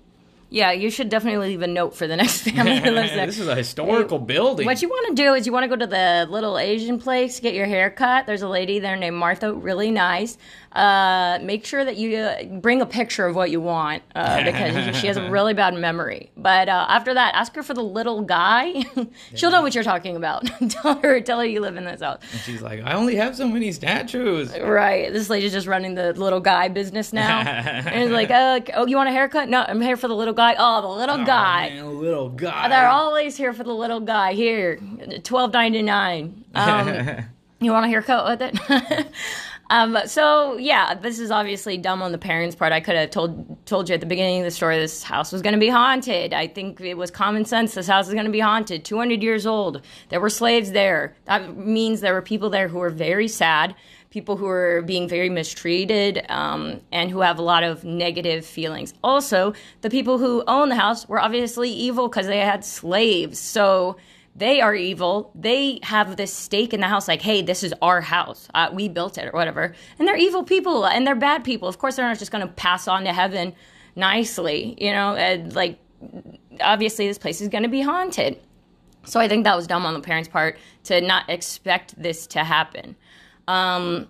Speaker 1: Yeah, you should definitely leave a note for the next [laughs] family that lives [laughs] there.
Speaker 2: this is a historical building.
Speaker 1: What you want to do is you want to go to the little Asian place, get your hair cut. There's a lady there named Martha, really nice. Uh, make sure that you uh, bring a picture of what you want uh, [laughs] because she has a really bad memory. But uh, after that, ask her for the little guy. [laughs] She'll know what you're talking about. [laughs] tell her, tell her you live in this house.
Speaker 2: And she's like, I only have so many statues.
Speaker 1: Right. This lady's just running the little guy business now. and it's like, uh, oh, you want a haircut? No, I'm here for the little guy. Oh, the little guy.
Speaker 2: Oh, man, little guy.
Speaker 1: They're always here for the little guy. Here, twelve ninety nine. Um, you want a haircut with it? Um, so yeah, this is obviously dumb on the parents' part. I could have told told you at the beginning of the story this house was going to be haunted. I think it was common sense. This house is going to be haunted. Two hundred years old. There were slaves there. That means there were people there who were very sad. People who are being very mistreated um, and who have a lot of negative feelings. Also, the people who own the house were obviously evil because they had slaves. So they are evil. They have this stake in the house, like, hey, this is our house. Uh, we built it or whatever. And they're evil people and they're bad people. Of course, they're not just going to pass on to heaven nicely, you know? And, like, obviously, this place is going to be haunted. So I think that was dumb on the parents' part to not expect this to happen. Um,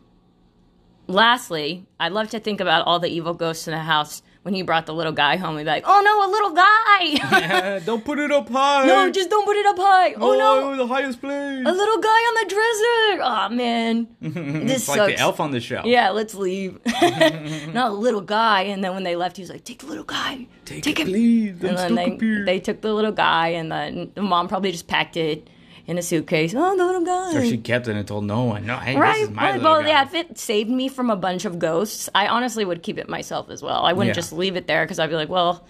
Speaker 1: lastly, I'd love to think about all the evil ghosts in the house when he brought the little guy home. He'd be like, "Oh no, a little guy! [laughs]
Speaker 2: Don't put it up high.
Speaker 1: no, just don't put it up high! Oh no,
Speaker 2: the highest place.
Speaker 1: a little guy on the dresser! Oh man, [laughs] this
Speaker 2: it's like
Speaker 1: sucks.
Speaker 2: the elf on the shelf.
Speaker 1: Yeah, let's leave. [laughs] Not a little guy. And then when they left, he was like, "Take the little guy,
Speaker 2: Take, it, please. I'm
Speaker 1: And then
Speaker 2: stuck
Speaker 1: they, they took the little guy, and then the mom probably just packed it in a suitcase. Oh, the little guy.
Speaker 2: so she kept it and told no one. No, hey, this
Speaker 1: Right.
Speaker 2: is my
Speaker 1: Well, well,
Speaker 2: guy.
Speaker 1: yeah, if it saved me from a bunch of ghosts, I honestly would keep it myself as well. I wouldn't
Speaker 2: Yeah.
Speaker 1: just leave it there because I'd be like, well,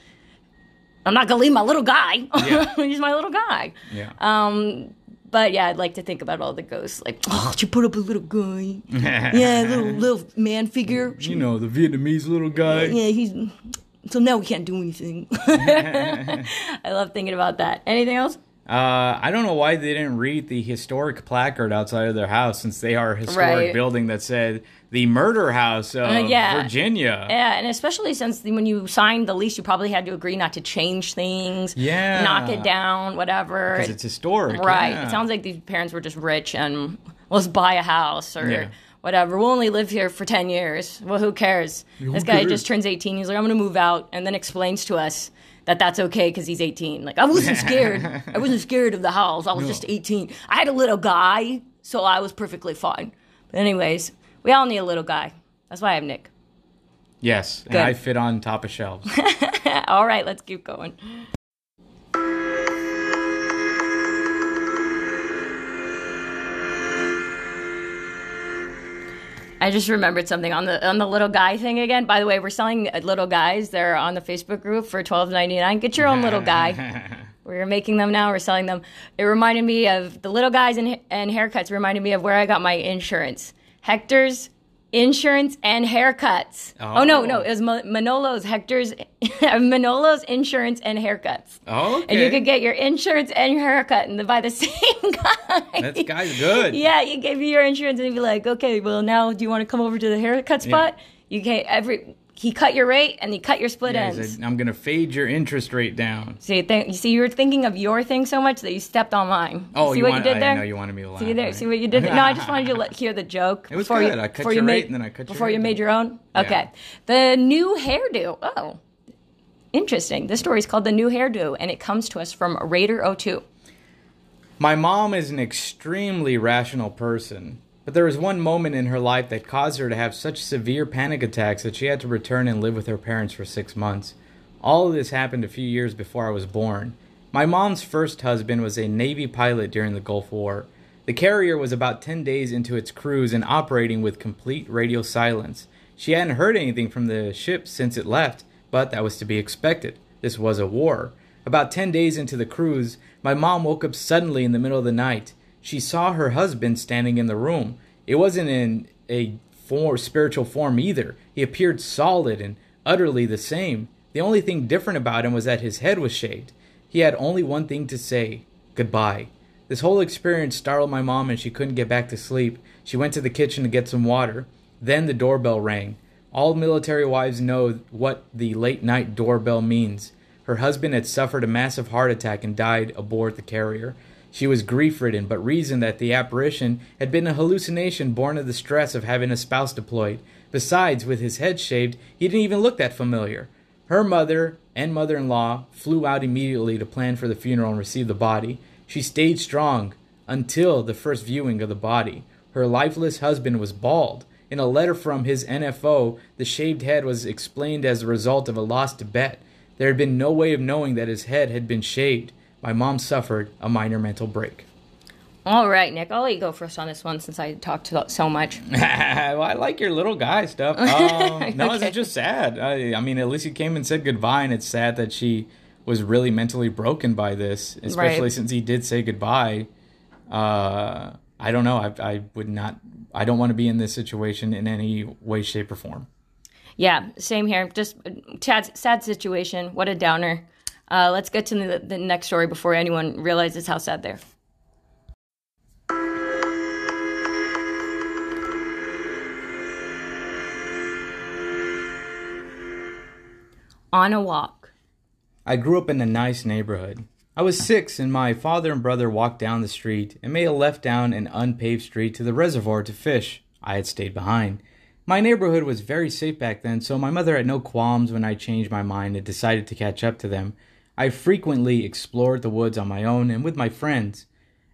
Speaker 1: I'm not gonna leave my little guy.
Speaker 2: Yeah. [laughs]
Speaker 1: He's my little guy.
Speaker 2: yeah.
Speaker 1: Um, But yeah, I'd like to think about all the ghosts. Like, oh, she put up a little guy. [laughs] yeah, little little man figure.
Speaker 2: You know, the Vietnamese little guy.
Speaker 1: Yeah, he's. So now we can't do anything. [laughs] I love thinking about that. Anything else?
Speaker 2: Uh, I don't know why they didn't read the historic placard outside of their house since they are a historic
Speaker 1: Right.
Speaker 2: building that said the murder house of
Speaker 1: Uh, yeah.
Speaker 2: Virginia.
Speaker 1: Yeah, and especially since the, when you signed the lease, you probably had to agree not to change things.
Speaker 2: Yeah.
Speaker 1: Knock it down, whatever.
Speaker 2: Because it's historic.
Speaker 1: Right.
Speaker 2: yeah.
Speaker 1: It sounds like these parents were just rich and let's buy a house or
Speaker 2: Yeah.
Speaker 1: whatever. We'll only live here for 10 years. Well, who cares? this guy
Speaker 2: cares?
Speaker 1: just turns 18. He's like, I'm going to move out and then explains to us that that's okay because he's 18. Like, I wasn't scared. [laughs] I wasn't scared of the house. I was just 18. I had a little guy, so I was perfectly fine. But, anyways, we all need a little guy. That's why I have Nick.
Speaker 2: Yes, and I fit on top of shelves. [laughs]
Speaker 1: all right, let's keep going. I just remembered something on the on the little guy thing again. By the way, we're selling uh, little guys. They're on the Facebook group for twelve ninety nine. Get your own little guy. [laughs] We're making them now. We're selling them. It reminded me of the little guys and and haircuts. Reminded me of where I got my insurance. Hector's insurance and haircuts. Oh, no,
Speaker 2: Oh.
Speaker 1: no, it was Manolo's Hector's [laughs] Manolo's insurance and haircuts.
Speaker 2: Oh,
Speaker 1: And you could get your insurance and your haircut and by the [laughs] same guy.
Speaker 2: That guy's good.
Speaker 1: Yeah, you give you your insurance and he'd be like, okay, well now do you want to come over to the haircut spot? You can't every he cut your rate and he cut your split
Speaker 2: Yeah,
Speaker 1: ends.
Speaker 2: said, I'm going to fade your interest rate down.
Speaker 1: See, th- you see, you were thinking of your thing so much that you stepped on mine.
Speaker 2: Oh,
Speaker 1: see
Speaker 2: you
Speaker 1: what
Speaker 2: want,
Speaker 1: you did
Speaker 2: I
Speaker 1: there?
Speaker 2: know you wanted me to laugh.
Speaker 1: See there?
Speaker 2: right?
Speaker 1: See what you did? there? No, I just wanted you to let, [laughs] hear the joke.
Speaker 2: It was
Speaker 1: before
Speaker 2: good.
Speaker 1: You,
Speaker 2: I cut your
Speaker 1: you
Speaker 2: rate
Speaker 1: made,
Speaker 2: and then I cut your
Speaker 1: before you made your own.
Speaker 2: Yeah.
Speaker 1: Okay, the new hairdo. Oh, interesting. This story is called the new hairdo, and it comes to us from Raider02.
Speaker 2: My mom is an extremely rational person, but there was one moment in her life that caused her to have such severe panic attacks that she had to return and live with her parents for six months. All of this happened a few years before I was born. My mom's first husband was a Navy pilot during the Gulf War. The carrier was about 10 days into its cruise and operating with complete radio silence. She hadn't heard anything from the ship since it left, but that was to be expected. This was a war. About 10 days into the cruise, my mom woke up suddenly in the middle of the night. She saw her husband standing in the room. It wasn't in a form, spiritual form either. He appeared solid and utterly the same. The only thing different about him was that his head was shaved. He had only one thing to say goodbye. This whole experience startled my mom and she couldn't get back to sleep. She went to the kitchen to get some water. Then the doorbell rang. All military wives know what the late night doorbell means. Her husband had suffered a massive heart attack and died aboard the carrier. She was grief ridden, but reasoned that the apparition had been a hallucination born of the stress of having a spouse deployed. Besides, with his head shaved, he didn't even look that familiar. Her mother and mother in law flew out immediately to plan for the funeral and receive the body. She stayed strong until the first viewing of the body. Her lifeless husband was bald. In a letter from his NFO, the shaved head was explained as a result of a lost bet. There had been no way of knowing that his head had been shaved. My mom suffered a minor mental break.
Speaker 1: All right, Nick, I'll let you go first on this one since I talked so- so much. [laughs]
Speaker 2: well, I like your little guy stuff. [laughs] Um, no,
Speaker 1: Okay.
Speaker 2: it's just sad. I, I mean, at least he came and said goodbye, and it's sad that she was really mentally broken by this, especially
Speaker 1: Right.
Speaker 2: since he did say goodbye. Uh, I don't know. I, I would not. I don't want to be in this situation in any way, shape, or form.
Speaker 1: Yeah, same here. Just uh, sad, sad situation. What a downer. Uh, let's get to the, the next story before anyone realizes how sad they're. On a walk.
Speaker 2: I grew up in a nice neighborhood. I was six, and my father and brother walked down the street and made a left down an unpaved street to the reservoir to fish. I had stayed behind. My neighborhood was very safe back then, so my mother had no qualms when I changed my mind and decided to catch up to them. I frequently explored the woods on my own and with my friends.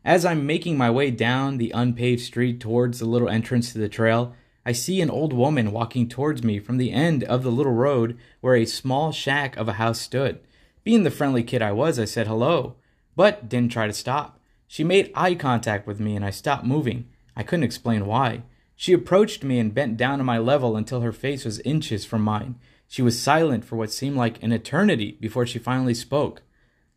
Speaker 2: As I'm making my way down the unpaved street towards the little entrance to the trail, I see an old woman walking towards me from the end of the little road where a small shack of a house stood. Being the friendly kid I was, I said hello, but didn't try to stop. She made eye contact with me and I stopped moving. I couldn't explain why. She approached me and bent down to my level until her face was inches from mine. She was silent for what seemed like an eternity before she finally spoke.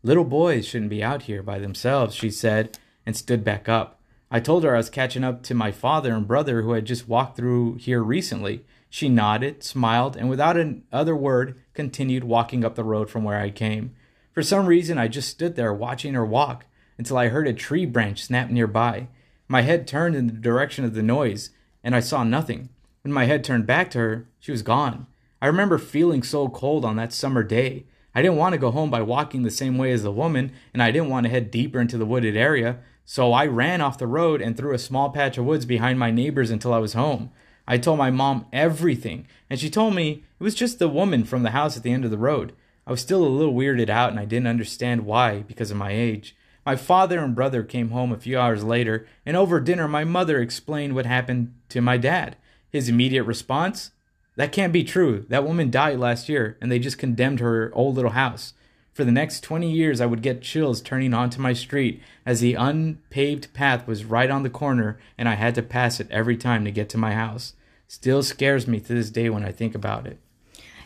Speaker 2: Little boys shouldn't be out here by themselves, she said, and stood back up. I told her I was catching up to my father and brother who had just walked through here recently. She nodded, smiled, and without another word continued walking up the road from where I came. For some reason, I just stood there watching her walk until I heard a tree branch snap nearby. My head turned in the direction of the noise, and I saw nothing. When my head turned back to her, she was gone. I remember feeling so cold on that summer day. I didn't want to go home by walking the same way as the woman, and I didn't want to head deeper into the wooded area, so I ran off the road and through a small patch of woods behind my neighbors until I was home. I told my mom everything, and she told me it was just the woman from the house at the end of the road. I was still a little weirded out, and I didn't understand why because of my age. My father and brother came home a few hours later, and over dinner, my mother explained what happened to my dad. His immediate response? That can't be true. That woman died last year, and they just condemned her old little house. For the next 20 years, I would get chills turning onto my street as the unpaved path was right on the corner, and I had to pass it every time to get to my house. Still scares me to this day when I think about it.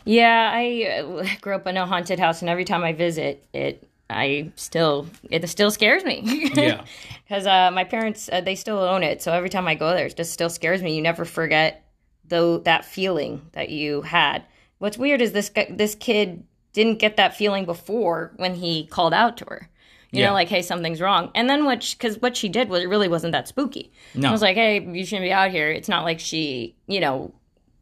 Speaker 1: Yeah, I uh, grew up in a haunted house, and every time I visit, it I still it still scares me. [laughs]
Speaker 2: Yeah.
Speaker 1: Because uh, my parents uh, they still own it, so every time I go there, it just still scares me. You never forget though that feeling that you had. What's weird is this this kid didn't get that feeling before when he called out to her. You
Speaker 2: Yeah.
Speaker 1: know, like, hey, something's wrong. And then what? Because what she did was it really wasn't that spooky.
Speaker 2: No.
Speaker 1: I was like, hey, you shouldn't be out here. It's not like she, you know,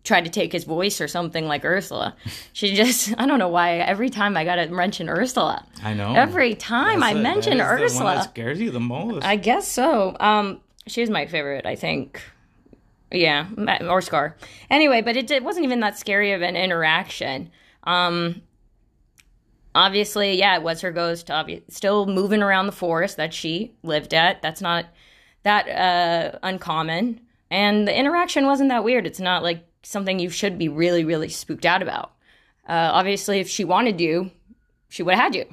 Speaker 1: tried to take his voice or something like Ursula. She [laughs] just, I don't know why. Every time I got to mention Ursula.
Speaker 2: I know.
Speaker 1: Every time I
Speaker 2: That's
Speaker 1: mention
Speaker 2: That is the one
Speaker 1: Ursula.
Speaker 2: that scares you the most.
Speaker 1: I guess so. Um, she's my favorite, I think. Yeah, or Scar. Anyway, but it, it wasn't even that scary of an interaction. Um, obviously, yeah, it was her ghost. Obvi- still moving around the forest that she lived at. That's not that uh, uncommon, and the interaction wasn't that weird. It's not like something you should be really, really spooked out about. Uh, obviously, if she wanted you, she would have had you.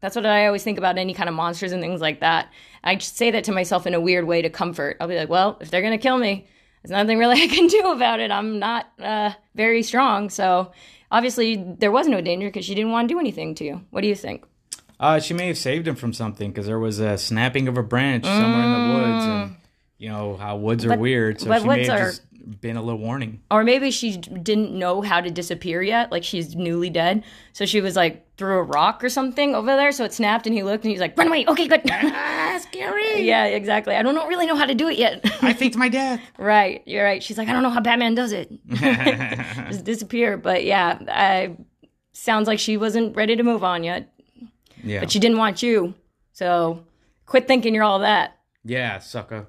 Speaker 1: That's what I always think about any kind of monsters and things like that. I say that to myself in a weird way to comfort. I'll be like, well, if they're going to kill me, there's nothing really [laughs] I can do about it. I'm not uh, very strong. So obviously, there was no danger because she didn't want to do anything to you. What do you think?
Speaker 2: Uh, she may have saved him from something because there was a snapping of a branch somewhere in the woods, and you know how woods are
Speaker 1: Mm. But-
Speaker 2: weird. So
Speaker 1: but
Speaker 2: she may
Speaker 1: woods
Speaker 2: have
Speaker 1: are-
Speaker 2: just been a little warning.
Speaker 1: Or maybe she didn't know how to disappear yet. Like she's newly dead. So she was like threw a rock or something over there. So it snapped and he looked and he's like, run away. Okay, good.
Speaker 2: ah, scary!
Speaker 1: yeah, exactly. I don't know, really know how to do it yet.
Speaker 2: I faked my death. [laughs]
Speaker 1: Right, you're right. She's like, I don't know how Batman does it. [laughs] Just disappear. But yeah, I, sounds like she wasn't ready to move on yet.
Speaker 2: yeah,
Speaker 1: But she didn't want you. So quit thinking you're all that.
Speaker 2: yeah, sucker.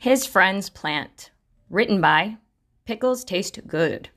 Speaker 1: His Friend's Plant. Written by Pickles Taste Good.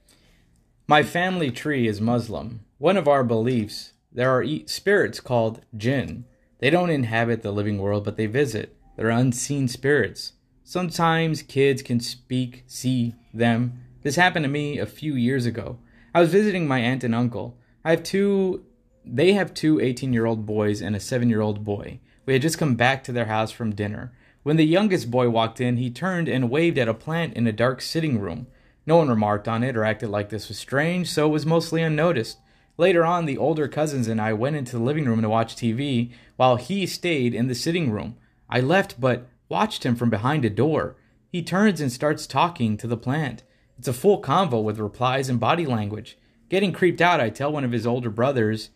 Speaker 2: My family tree is Muslim. One of our beliefs there are spirits called jinn. They don't inhabit the living world, but they visit. They're unseen spirits. Sometimes kids can speak, see them. This happened to me a few years ago. I was visiting my aunt and uncle. I have two they have two 18-year-old boys and a 7-year-old boy. We had just come back to their house from dinner. When the youngest boy walked in, he turned and waved at a plant in a dark sitting room. No one remarked on it or acted like this was strange, so it was mostly unnoticed. Later on, the older cousins and I went into the living room to watch TV, while he stayed in the sitting room. I left, but watched him from behind a door. He turns and starts talking to the plant. It's a full convo with replies and body language. Getting creeped out, I tell one of his older brothers,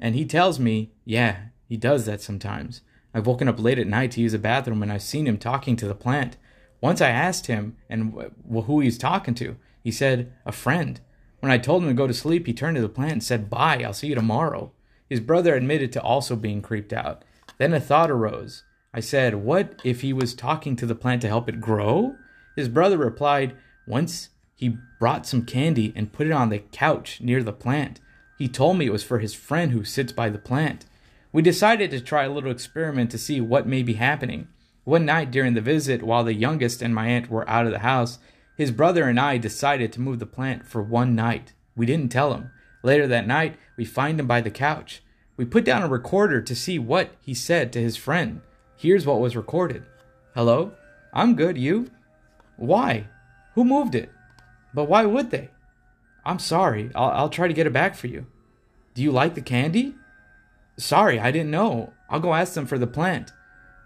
Speaker 2: and he tells me, yeah, he does that sometimes. I've woken up late at night to use a bathroom and I've seen him talking to the plant. Once I asked him and wh- who he was talking to. He said, a friend. When I told him to go to sleep, he turned to the plant and said, Bye, I'll see you tomorrow. His brother admitted to also being creeped out. Then a thought arose. I said, What if he was talking to the plant to help it grow? His brother replied, Once he brought some candy and put it on the couch near the plant. He told me it was for his friend who sits by the plant. We decided to try a little experiment to see what may be happening. One night during the visit, while the youngest and my aunt were out of the house, his brother and I decided to move the plant for one night. We didn't tell him. Later that night, we find him by the couch. We put down a recorder to see what he said to his friend. Here's what was recorded Hello? I'm good, you? Why? Who moved it? But why would they? I'm sorry. I'll, I'll try to get it back for you. Do you like the candy? Sorry, I didn't know. I'll go ask them for the plant.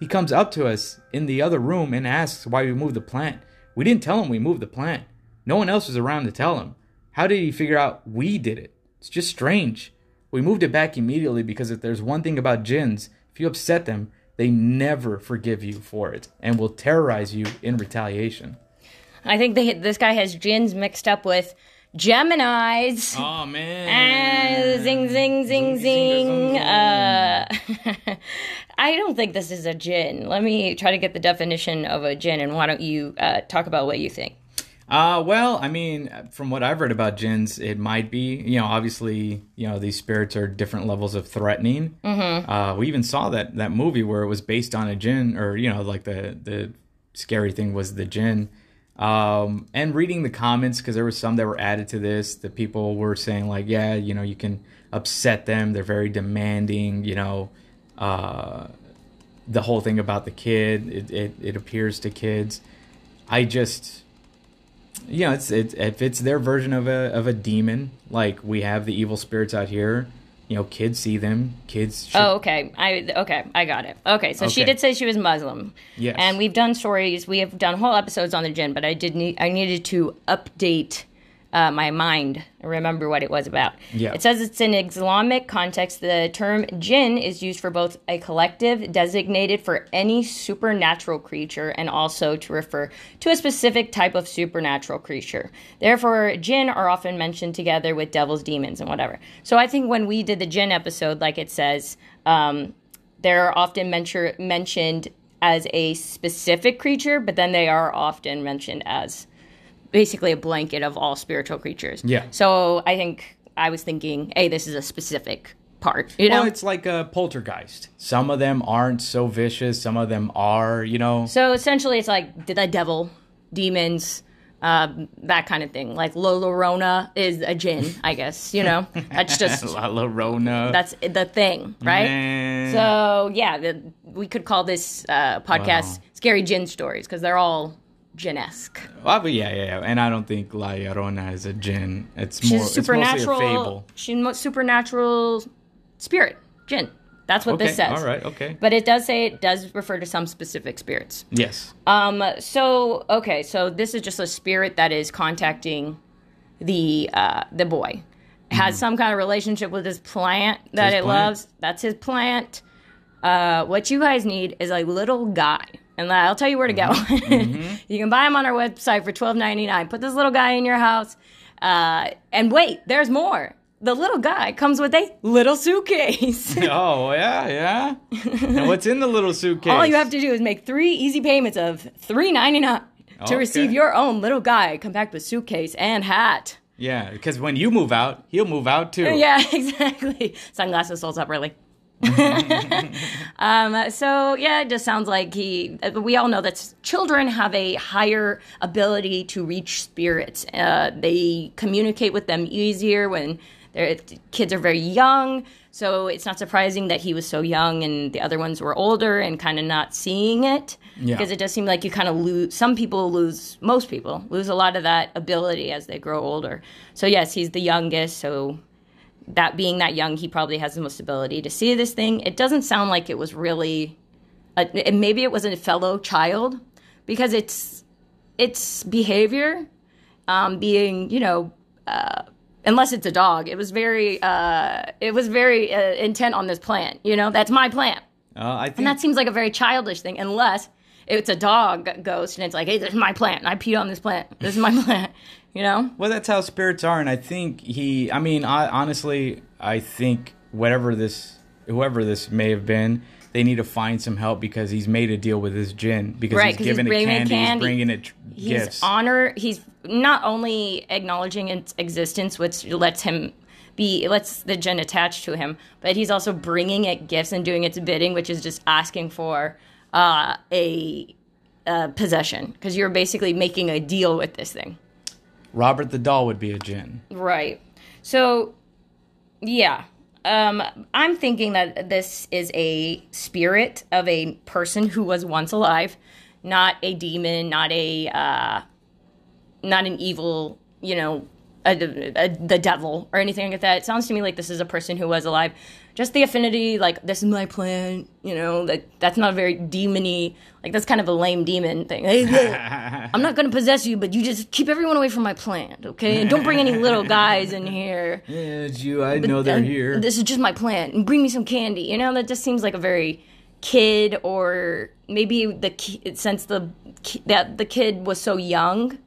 Speaker 2: He comes up to us in the other room and asks why we moved the plant. We didn't tell him we moved the plant. No one else was around to tell him. How did he figure out we did it? It's just strange. We moved it back immediately because if there's one thing about jinns, if you upset them, they never forgive you for it and will terrorize you in retaliation.
Speaker 1: I think they, this guy has jinns mixed up with Gemini's.
Speaker 2: Oh man!
Speaker 1: Uh, zing, zing, zing, zing. Uh, [laughs] I don't think this is a jinn. Let me try to get the definition of a jinn, and why don't you uh, talk about what you think?
Speaker 2: Uh, well, I mean, from what I've read about jinns, it might be, you know, obviously, you know, these spirits are different levels of threatening. Mm-hmm. Uh, we even saw that that movie where it was based on a jinn, or you know, like the the scary thing was the jinn. Um, and reading the comments because there were some that were added to this, that people were saying like, yeah, you know, you can upset them. They're very demanding. You know, uh, the whole thing about the kid, it, it, it appears to kids. I just you know, it's it, if it's their version of a of a demon, like we have the evil spirits out here. You know, kids see them. Kids. Should...
Speaker 1: Oh, okay. I okay. I got it. Okay, so okay. she did say she was Muslim.
Speaker 2: Yes.
Speaker 1: And we've done stories. We have done whole episodes on the jinn, but I did need I needed to update uh, my mind remember what it was about.
Speaker 2: Yeah.
Speaker 1: It says it's in Islamic context. The term jinn is used for both a collective designated for any supernatural creature and also to refer to a specific type of supernatural creature. Therefore, jinn are often mentioned together with devils, demons, and whatever. So I think when we did the jinn episode, like it says, um, they're often mention- mentioned as a specific creature, but then they are often mentioned as basically a blanket of all spiritual creatures.
Speaker 2: Yeah.
Speaker 1: So I think I was thinking, hey, this is a specific part. You know,
Speaker 2: well, it's like a poltergeist. Some of them aren't so vicious. Some of them are. You know.
Speaker 1: So essentially, it's like the devil, demons. Uh, that kind of thing. Like La Llorona is a jinn, I guess. You know, [laughs] that's just
Speaker 2: La Llorona.
Speaker 1: That's the thing, right? Man. So yeah, the, we could call this uh, podcast wow. "Scary Jinn Stories" because they're all Jinn-esque.
Speaker 2: Well, but yeah, yeah, yeah, and I don't think La Llorona is a jinn. It's She's more supernatural. It's fable.
Speaker 1: She's supernatural spirit, jinn. That's what
Speaker 2: okay,
Speaker 1: this says.
Speaker 2: All right, okay.
Speaker 1: But it does say it does refer to some specific spirits.
Speaker 2: Yes.
Speaker 1: Um. So okay, so this is just a spirit that is contacting the uh, the boy. Has mm-hmm. some kind of relationship with this plant that it plant. loves. That's his plant. Uh, what you guys need is a little guy and I'll tell you where to go. Mm-hmm. [laughs] you can buy them on our website for twelve ninety nine. Put this little guy in your house, uh, and wait, there's more. The little guy comes with a little suitcase. [laughs]
Speaker 2: oh yeah, yeah. and what's in the little suitcase?
Speaker 1: All you have to do is make three easy payments of three ninety nine to okay. receive your own little guy, come back with suitcase and hat.
Speaker 2: Yeah, because when you move out, he'll move out too. [laughs]
Speaker 1: Yeah, exactly. Sunglasses holds up really. [laughs] um, so yeah, it just sounds like he. We all know that children have a higher ability to reach spirits. Uh, they communicate with them easier when their kids are very young. So it's not surprising that he was so young and the other ones were older and kind of not seeing it. Yeah. Because it does seem like you kind of lose. Some people lose. Most people lose a lot of that ability as they grow older. So yes, he's the youngest. So that being that young, he probably has the most ability to see this thing. It doesn't sound like it was really, a, maybe it was a fellow child because it's its behavior, um, being you know, uh, unless it's a dog, it was very, uh, it was very uh, intent on this plant. You know, that's my plant,
Speaker 2: uh, think-
Speaker 1: and that seems like a very childish thing, unless it's a dog ghost and it's like, hey, this is my plant. And I peed on this plant. This is my [laughs] plant you know?
Speaker 2: Well that's how spirits are and i think he i mean I, honestly i think whatever this whoever this may have been they need to find some help because he's made a deal with his jinn because right, he's giving he's it candy, candy, he's bringing it
Speaker 1: he's
Speaker 2: gifts.
Speaker 1: honor he's not only acknowledging its existence which lets him be lets the jinn attach to him but he's also bringing it gifts and doing its bidding which is just asking for uh, a, a possession because you're basically making a deal with this thing
Speaker 2: Robert the doll would be a jinn.
Speaker 1: Right. So, yeah. Um, I'm thinking that this is a spirit of a person who was once alive, not a demon, not a uh, not an evil, you know, a, a, the devil or anything like that. It sounds to me like this is a person who was alive. Just the affinity, like this is my plan. You know, that that's not a very demony. Like that's kind of a lame demon thing. Hey, look, [laughs] I'm not gonna possess you, but you just keep everyone away from my plant, okay? And don't bring any little [laughs] guys in here.
Speaker 2: Yeah, it's you. I know they're
Speaker 1: Uh,
Speaker 2: here.
Speaker 1: This is just my plan. And bring me some candy. You know, that just seems like a very kid or maybe the ki- since the ki- that the kid was so young,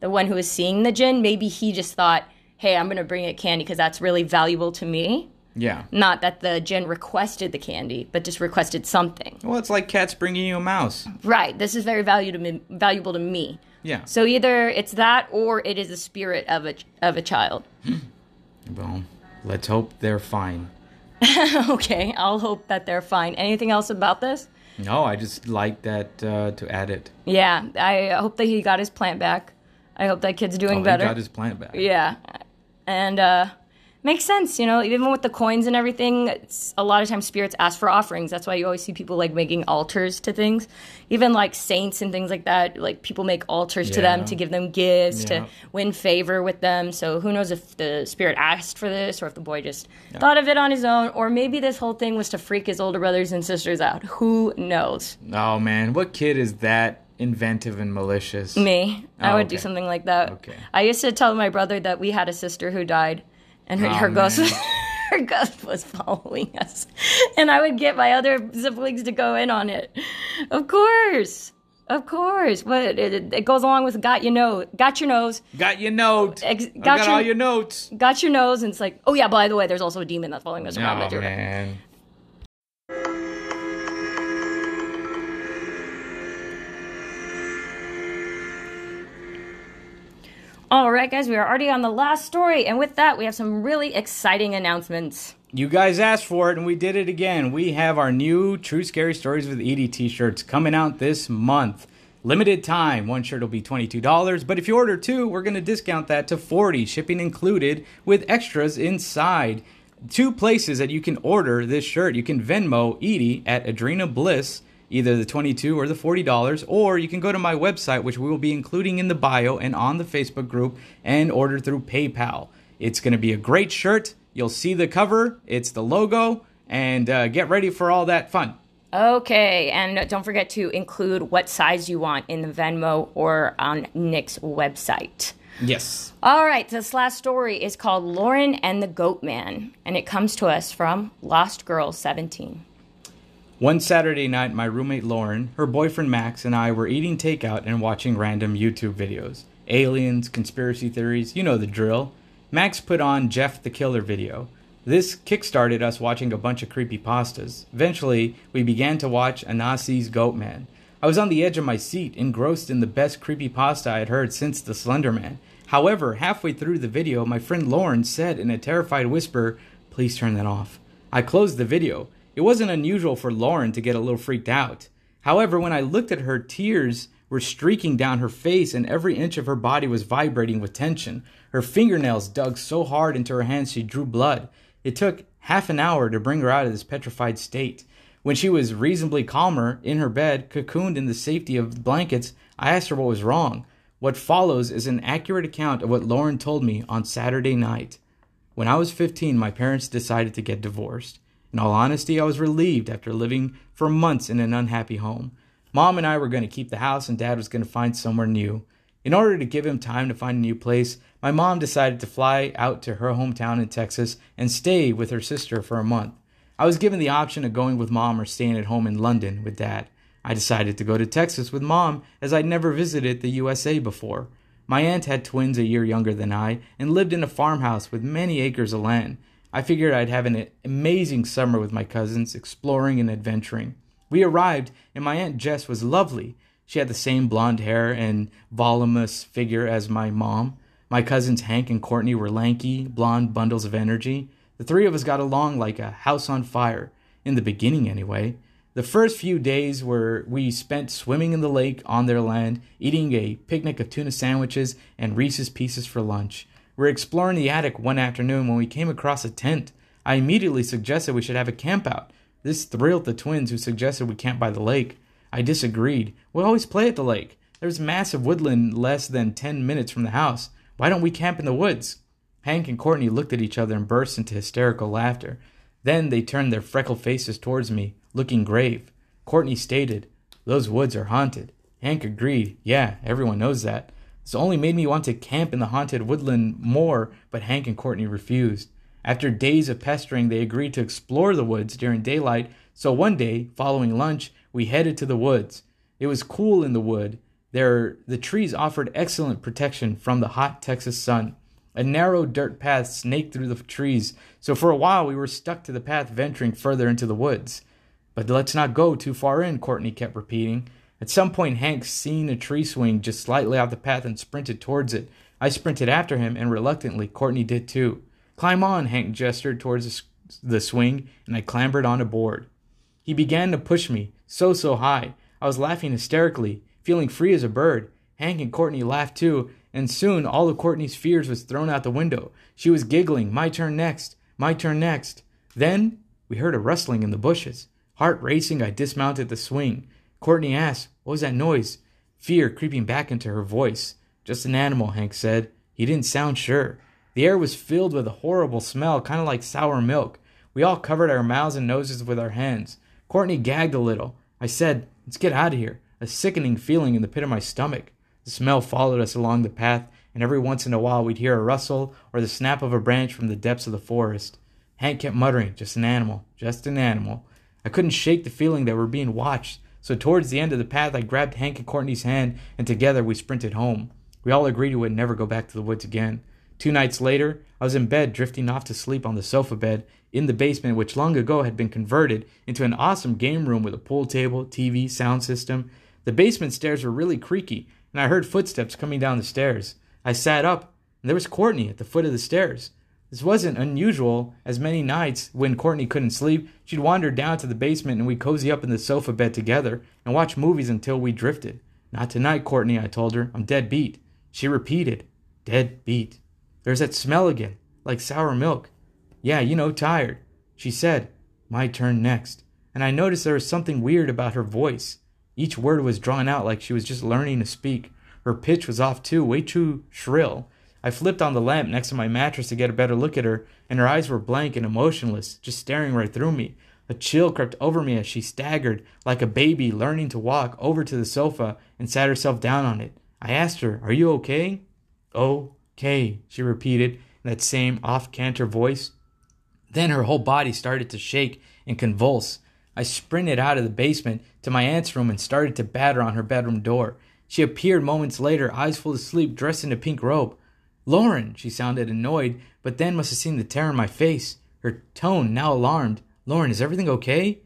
Speaker 1: the one who was seeing the jinn, maybe he just thought, "Hey, I'm going to bring it candy because that's really valuable to me."
Speaker 2: Yeah.
Speaker 1: Not that the jinn requested the candy, but just requested something.
Speaker 2: Well, it's like cats bringing you a mouse.
Speaker 1: Right. This is very valuable to me, valuable to me.
Speaker 2: Yeah.
Speaker 1: So either it's that or it is the spirit of a of a child.
Speaker 2: Well, let's hope they're fine. [laughs]
Speaker 1: okay, I'll hope that they're fine. Anything else about this?
Speaker 2: No, I just like that uh, to add it.
Speaker 1: Yeah, I hope that he got his plant back. I hope that kid's doing
Speaker 2: Oh,
Speaker 1: better.
Speaker 2: he got his plant back.
Speaker 1: yeah, and uh, makes sense. You know, even with the coins and everything, a lot of times spirits ask for offerings. That's why you always see people like making altars to things. Even like saints and things like that. Like people make altars to them to give them gifts
Speaker 2: Yeah.
Speaker 1: to win favor with them. So who knows if the spirit asked for this or if the boy just thought of it on his own, or maybe this whole thing was to freak his older brothers and sisters out. Who knows?
Speaker 2: Oh man, what kid is that inventive and malicious?
Speaker 1: Me. I
Speaker 2: Oh,
Speaker 1: would do something like that.
Speaker 2: Okay.
Speaker 1: I used to tell my brother that we had a sister who died and her,
Speaker 2: Oh,
Speaker 1: her ghost
Speaker 2: man. [laughs]
Speaker 1: her ghost was following us. And I would get my other siblings to go in on it. Of course. Of course. But it, it goes along with got your nose got your nose.
Speaker 2: Got your note.
Speaker 1: Ex- got
Speaker 2: got
Speaker 1: your-
Speaker 2: all your notes.
Speaker 1: Got your nose and it's like, oh yeah, by the way, there's also a demon that's following us around.
Speaker 2: Oh man.
Speaker 1: All right, guys, we are already on the last story, and with that, we have some really exciting announcements.
Speaker 2: You guys asked for it, and we did it again. We have our new True Scary Stories with Edie t-shirts coming out this month. Limited time. One shirt will be $22, but if you order two, we're going to discount that to 40 shipping included with extras inside. Two places that you can order this shirt. You can Venmo Edie at Adrena Bliss, either the 22 or the $40, or you can go to my website, which we will be including in the bio and on the Facebook group, and order through PayPal. It's going to be a great shirt. You'll see the cover, it's the logo, and uh, get ready for all that fun.
Speaker 1: Okay, and don't forget to include what size you want in the Venmo or on Nick's website.
Speaker 2: Yes.
Speaker 1: All right, this last story is called Lauren and the Goat Man, and it comes to us from Lost Girl 17.
Speaker 2: One Saturday night, my roommate Lauren, her boyfriend Max, and I were eating takeout and watching random YouTube videos. Aliens, conspiracy theories, you know the drill. Max put on Jeff the Killer video. This kickstarted us watching a bunch of creepy pastas. Eventually, we began to watch Anansi's Goat Man. I was on the edge of my seat, engrossed in the best creepy pasta I had heard since the Slender Man. However, halfway through the video, my friend Lauren said in a terrified whisper, Please turn that off. I closed the video. It wasn't unusual for Lauren to get a little freaked out. However, when I looked at her, tears were streaking down her face and every inch of her body was vibrating with tension. Her fingernails dug so hard into her hands she drew blood. It took half an hour to bring her out of this petrified state. When she was reasonably calmer in her bed, cocooned in the safety of blankets, I asked her what was wrong. What follows is an accurate account of what Lauren told me on Saturday night. When I was 15, my parents decided to get divorced. In all honesty, I was relieved after living for months in an unhappy home. Mom and I were going to keep the house, and Dad was going to find somewhere new. In order to give him time to find a new place, my mom decided to fly out to her hometown in Texas and stay with her sister for a month. I was given the option of going with mom or staying at home in London with dad. I decided to go to Texas with mom as I'd never visited the USA before. My aunt had twins a year younger than I and lived in a farmhouse with many acres of land. I figured I'd have an amazing summer with my cousins, exploring and adventuring. We arrived, and my Aunt Jess was lovely. She had the same blonde hair and voluminous figure as my mom. My cousins Hank and Courtney were lanky, blonde bundles of energy. The three of us got along like a house on fire, in the beginning anyway. The first few days were we spent swimming in the lake on their land, eating a picnic of tuna sandwiches and Reese's pieces for lunch. We were exploring the attic one afternoon when we came across a tent. I immediately suggested we should have a campout. This thrilled the twins who suggested we camp by the lake. I disagreed. We always play at the lake. There's massive woodland less than 10 minutes from the house. Why don't we camp in the woods? Hank and Courtney looked at each other and burst into hysterical laughter. Then they turned their freckled faces towards me, looking grave. Courtney stated, Those woods are haunted. Hank agreed, Yeah, everyone knows that. This only made me want to camp in the haunted woodland more, but Hank and Courtney refused. After days of pestering, they agreed to explore the woods during daylight, so one day, following lunch, we headed to the woods. It was cool in the wood. There, the trees offered excellent protection from the hot Texas sun. A narrow dirt path snaked through the trees, so for a while we were stuck to the path venturing further into the woods. But let's not go too far in, Courtney kept repeating. At some point, Hank seen a tree swing just slightly off the path and sprinted towards it. I sprinted after him, and reluctantly, Courtney did too. Climb on, Hank gestured towards the swing, and I clambered on a board. He began to push me, so, so high. I was laughing hysterically, feeling free as a bird. Hank and Courtney laughed too, and soon all of Courtney's fears was thrown out the window. She was giggling, My turn next, my turn next. Then we heard a rustling in the bushes. Heart racing, I dismounted the swing. Courtney asked, What was that noise? Fear creeping back into her voice. Just an animal, Hank said. He didn't sound sure. The air was filled with a horrible smell, kind of like sour milk. We all covered our mouths and noses with our hands. Courtney gagged a little. I said, Let's get out of here. A sickening feeling in the pit of my stomach. The smell followed us along the path, and every once in a while we'd hear a rustle or the snap of a branch from the depths of the forest. Hank kept muttering, Just an animal, just an animal. I couldn't shake the feeling that we're being watched, so towards the end of the path I grabbed Hank and Courtney's hand, and together we sprinted home. We all agreed we would never go back to the woods again. Two nights later, I was in bed, drifting off to sleep on the sofa bed in the basement, which long ago had been converted into an awesome game room with a pool table, TV, sound system. The basement stairs were really creaky, and I heard footsteps coming down the stairs. I sat up, and there was Courtney at the foot of the stairs. This wasn't unusual, as many nights when Courtney couldn't sleep, she'd wander down to the basement and we'd cozy up in the sofa bed together and watch movies until we drifted. Not tonight, Courtney, I told her. I'm dead beat. She repeated, Dead beat. There's that smell again, like sour milk. Yeah, you know, tired. She said, My turn next. And I noticed there was something weird about her voice. Each word was drawn out like she was just learning to speak. Her pitch was off too, way too shrill. I flipped on the lamp next to my mattress to get a better look at her, and her eyes were blank and emotionless, just staring right through me. A chill crept over me as she staggered, like a baby learning to walk, over to the sofa and sat herself down on it. I asked her, Are you okay? Okay, she repeated in that same off canter voice. Then her whole body started to shake and convulse. I sprinted out of the basement to my aunt's room and started to batter on her bedroom door. She appeared moments later, eyes full of sleep, dressed in a pink robe. Lauren, she sounded annoyed, but then must have seen the terror in my face. Her tone now alarmed. Lauren, is everything okay?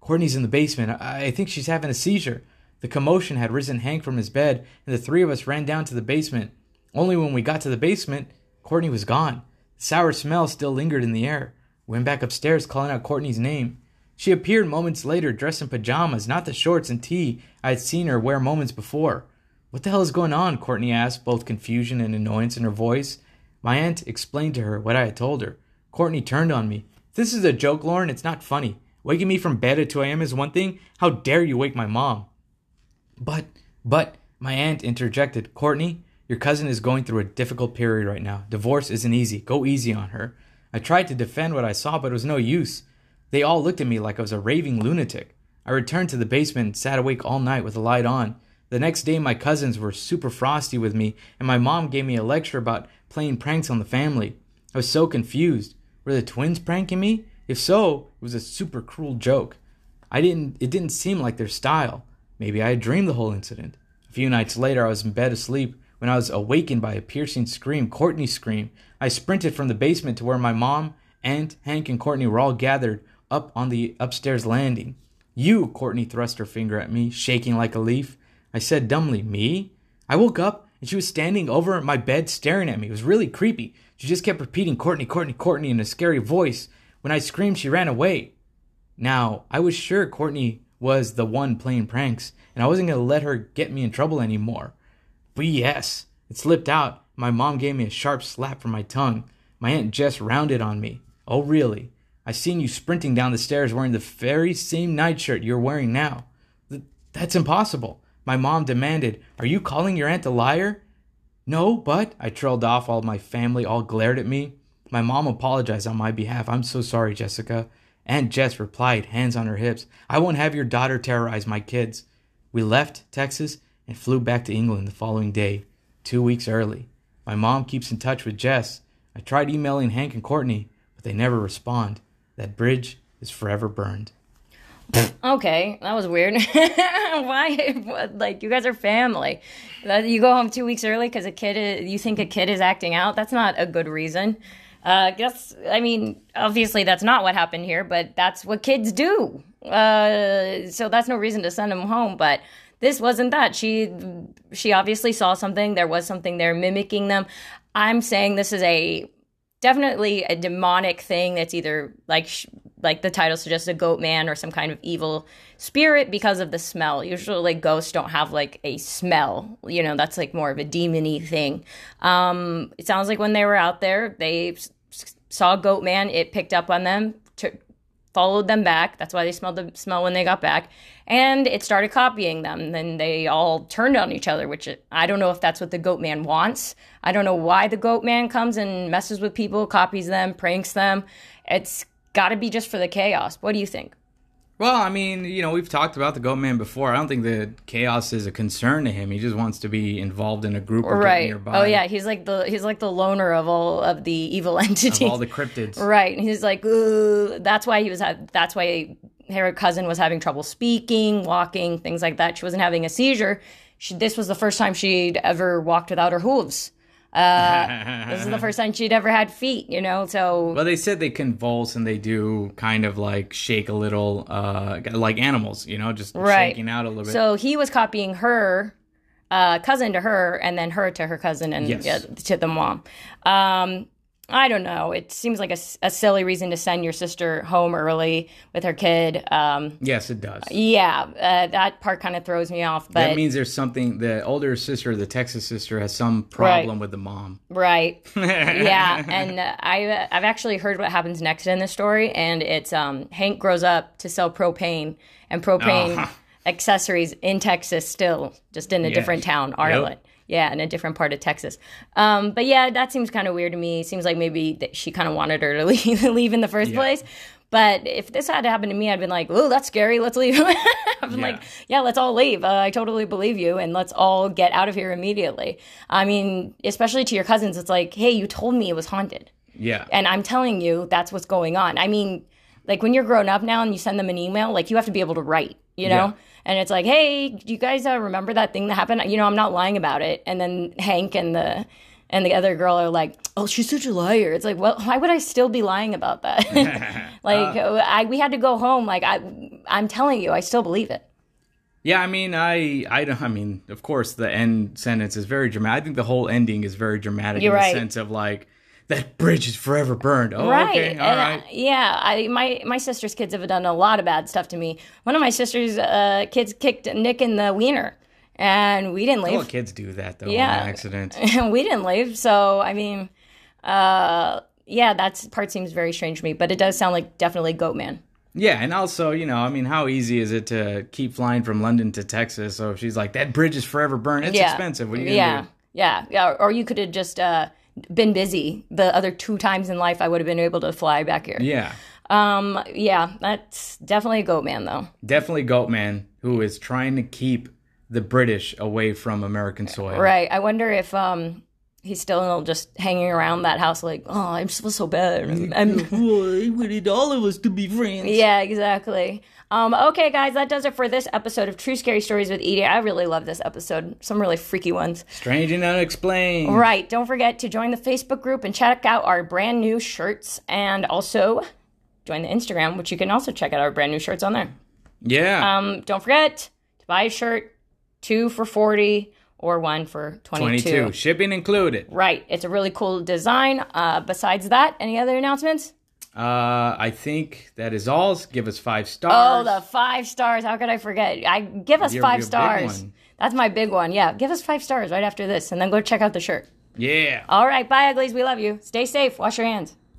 Speaker 2: Courtney's in the basement. I, I think she's having a seizure. The commotion had risen Hank from his bed, and the three of us ran down to the basement. Only when we got to the basement, Courtney was gone. The sour smell still lingered in the air. We went back upstairs, calling out Courtney's name. She appeared moments later, dressed in pajamas, not the shorts and tee I had seen her wear moments before. What the hell is going on? Courtney asked, both confusion and annoyance in her voice. My aunt explained to her what I had told her. Courtney turned on me. This is a joke, Lauren. It's not funny. Waking me from bed at 2 a.m. is one thing. How dare you wake my mom? But, but, my aunt interjected. Courtney, your cousin is going through a difficult period right now. Divorce isn't easy. Go easy on her. I tried to defend what I saw, but it was no use. They all looked at me like I was a raving lunatic. I returned to the basement and sat awake all night with the light on. The next day, my cousins were super frosty with me, and my mom gave me a lecture about playing pranks on the family. I was so confused. Were the twins pranking me? If so, it was a super cruel joke. I didn't it didn't seem like their style. Maybe I had dreamed the whole incident. A few nights later I was in bed asleep when I was awakened by a piercing scream, Courtney's scream. I sprinted from the basement to where my mom, aunt, Hank, and Courtney were all gathered up on the upstairs landing. You, Courtney thrust her finger at me, shaking like a leaf. I said dumbly, Me? I woke up and she was standing over my bed staring at me. It was really creepy. She just kept repeating Courtney, Courtney, Courtney in a scary voice. When I screamed, she ran away. Now, I was sure Courtney was the one playing pranks, and I wasn't going to let her get me in trouble anymore. But yes, it slipped out. My mom gave me a sharp slap from my tongue. My Aunt Jess rounded on me. Oh, really? I seen you sprinting down the stairs wearing the very same nightshirt you're wearing now. Th- that's impossible. My mom demanded, Are you calling your aunt a liar? No, but I trailed off while my family all glared at me. My mom apologized on my behalf. I'm so sorry, Jessica. Aunt Jess replied, hands on her hips, I won't have your daughter terrorize my kids. We left Texas and flew back to England the following day, two weeks early. My mom keeps in touch with Jess. I tried emailing Hank and Courtney, but they never respond. That bridge is forever burned.
Speaker 1: Okay, that was weird. [laughs] Why? What, like, you guys are family. You go home two weeks early because a kid, is, you think a kid is acting out. That's not a good reason. Uh, guess I mean, obviously that's not what happened here, but that's what kids do. Uh, so that's no reason to send them home. But this wasn't that. She she obviously saw something. There was something there mimicking them. I'm saying this is a definitely a demonic thing that's either like like the title suggests a goat man or some kind of evil spirit because of the smell usually like ghosts don't have like a smell you know that's like more of a demony thing um it sounds like when they were out there they saw goat man it picked up on them to followed them back. That's why they smelled the smell when they got back. And it started copying them. Then they all turned on each other, which I don't know if that's what the goat man wants. I don't know why the goat man comes and messes with people, copies them, pranks them. It's got to be just for the chaos. What do you think?
Speaker 2: Well, I mean, you know, we've talked about the goat man before. I don't think the chaos is a concern to him. He just wants to be involved in a group or get
Speaker 1: Right.
Speaker 2: nearby.
Speaker 1: Oh yeah, he's like the he's like the loner of all of the evil [laughs] entities.
Speaker 2: Of all the cryptids.
Speaker 1: Right. And he's like, Ugh. that's why he was, ha- that's why her cousin was having trouble speaking, walking, things like that. She wasn't having a seizure. She, this was the first time she'd ever walked without her hooves. Uh, this is the [laughs] first time she'd ever had feet, you know? So,
Speaker 2: Well, they said they convulse and they do kind of like shake a little, uh, like animals, you know, just
Speaker 1: Right.
Speaker 2: shaking out a little bit.
Speaker 1: so he was copying her uh, cousin to her and then her to her cousin and
Speaker 2: Yes.
Speaker 1: to the mom. Um, I don't know. It seems like a, a, silly reason to send your sister home early with her kid. Um,
Speaker 2: yes, it does.
Speaker 1: Yeah, uh, that part kind of throws me off. But
Speaker 2: that means there's something. The older sister, the Texas sister, has some problem with the mom.
Speaker 1: right, [laughs] yeah, and uh, I I've actually heard what happens next in the story, and it's um Hank grows up to sell propane and propane
Speaker 2: Ah.
Speaker 1: accessories in Texas still, just in a
Speaker 2: Yes.
Speaker 1: different town, Arlen. Yeah, in a different part of Texas. Um, but yeah, that seems kind of weird to me. Seems like maybe that she kind of wanted her to [laughs] leave, leave in the first
Speaker 2: Yeah.
Speaker 1: place. But if this had happened to me, I'd been like, "Oh, that's scary. Let's leave." [laughs] I'm
Speaker 2: Yeah.
Speaker 1: like, "Yeah, let's all leave. Uh, I totally believe you, and let's all get out of here immediately." I mean, especially to your cousins, it's like, "Hey, you told me it was haunted,
Speaker 2: Yeah.
Speaker 1: and I'm telling you that's what's going on." I mean, like when you're grown up now and you send them an email, like you have to be able to write, you know.
Speaker 2: Yeah.
Speaker 1: And it's like, hey, do you guys uh, remember that thing that happened? You know, I'm not lying about it. And then Hank and the and the other girl are like, oh, she's such a liar. It's like, well, why would I still be lying about that? [laughs] [laughs] like, I we had to go home. Like, I I'm telling you, I still believe it.
Speaker 2: Yeah, I mean, I, I, don't- I mean, of course, the end sentence is very dramatic. I think the whole ending is very dramatic
Speaker 1: You're
Speaker 2: in
Speaker 1: right.
Speaker 2: the sense of like that bridge is forever burned. Oh,
Speaker 1: right.
Speaker 2: okay, all right.
Speaker 1: yeah. I my my sister's kids have done a lot of bad stuff to me. One of my sister's uh, kids kicked Nick in the wiener, and we didn't leave.
Speaker 2: Kids do that though
Speaker 1: Yeah.
Speaker 2: on accident. [laughs]
Speaker 1: we didn't leave. So I mean, uh, yeah, that part seems very strange to me. But it does sound like definitely Goat Man.
Speaker 2: Yeah, and also, you know, I mean, how easy is it to keep flying from London to Texas? So if she's like, that bridge is forever burned, it's
Speaker 1: yeah.
Speaker 2: expensive. What are you gonna
Speaker 1: yeah.
Speaker 2: do?
Speaker 1: Yeah, yeah. Or you could have just uh, been busy. The other two times in life, I would have been able to fly back here.
Speaker 2: Yeah,
Speaker 1: Um, yeah, that's definitely a Goat Man though.
Speaker 2: definitely Goatman, who is trying to keep the British away from American soil.
Speaker 1: Right. I wonder if um he's still just hanging around that house, like, oh, I feel so bad. I'm,
Speaker 2: I wanted all of us to be friends.
Speaker 1: Yeah, exactly. Um, okay, guys, that does it for this episode of True Scary Stories with Edie. I really love this episode. Some really freaky ones.
Speaker 2: Strange and unexplained.
Speaker 1: Right. Don't forget to join the Facebook group and check out our brand new shirts and also join the Instagram, which you can also check out our brand new shirts on there.
Speaker 2: Yeah.
Speaker 1: Um, don't forget to buy a shirt, two for 40 or one for 22.
Speaker 2: 22. Shipping included.
Speaker 1: Right. It's a really cool design. Uh, besides that, any other announcements?
Speaker 2: Uh, I think that is all. Give us five stars.
Speaker 1: Oh, the five stars. How could I forget? I give us
Speaker 2: Your-
Speaker 1: five
Speaker 2: your
Speaker 1: stars. That's my big one. Yeah, give us five stars right after this, and then go check out the shirt.
Speaker 2: yeah.
Speaker 1: All right, bye, uglies. We love you. Stay safe. Wash your hands.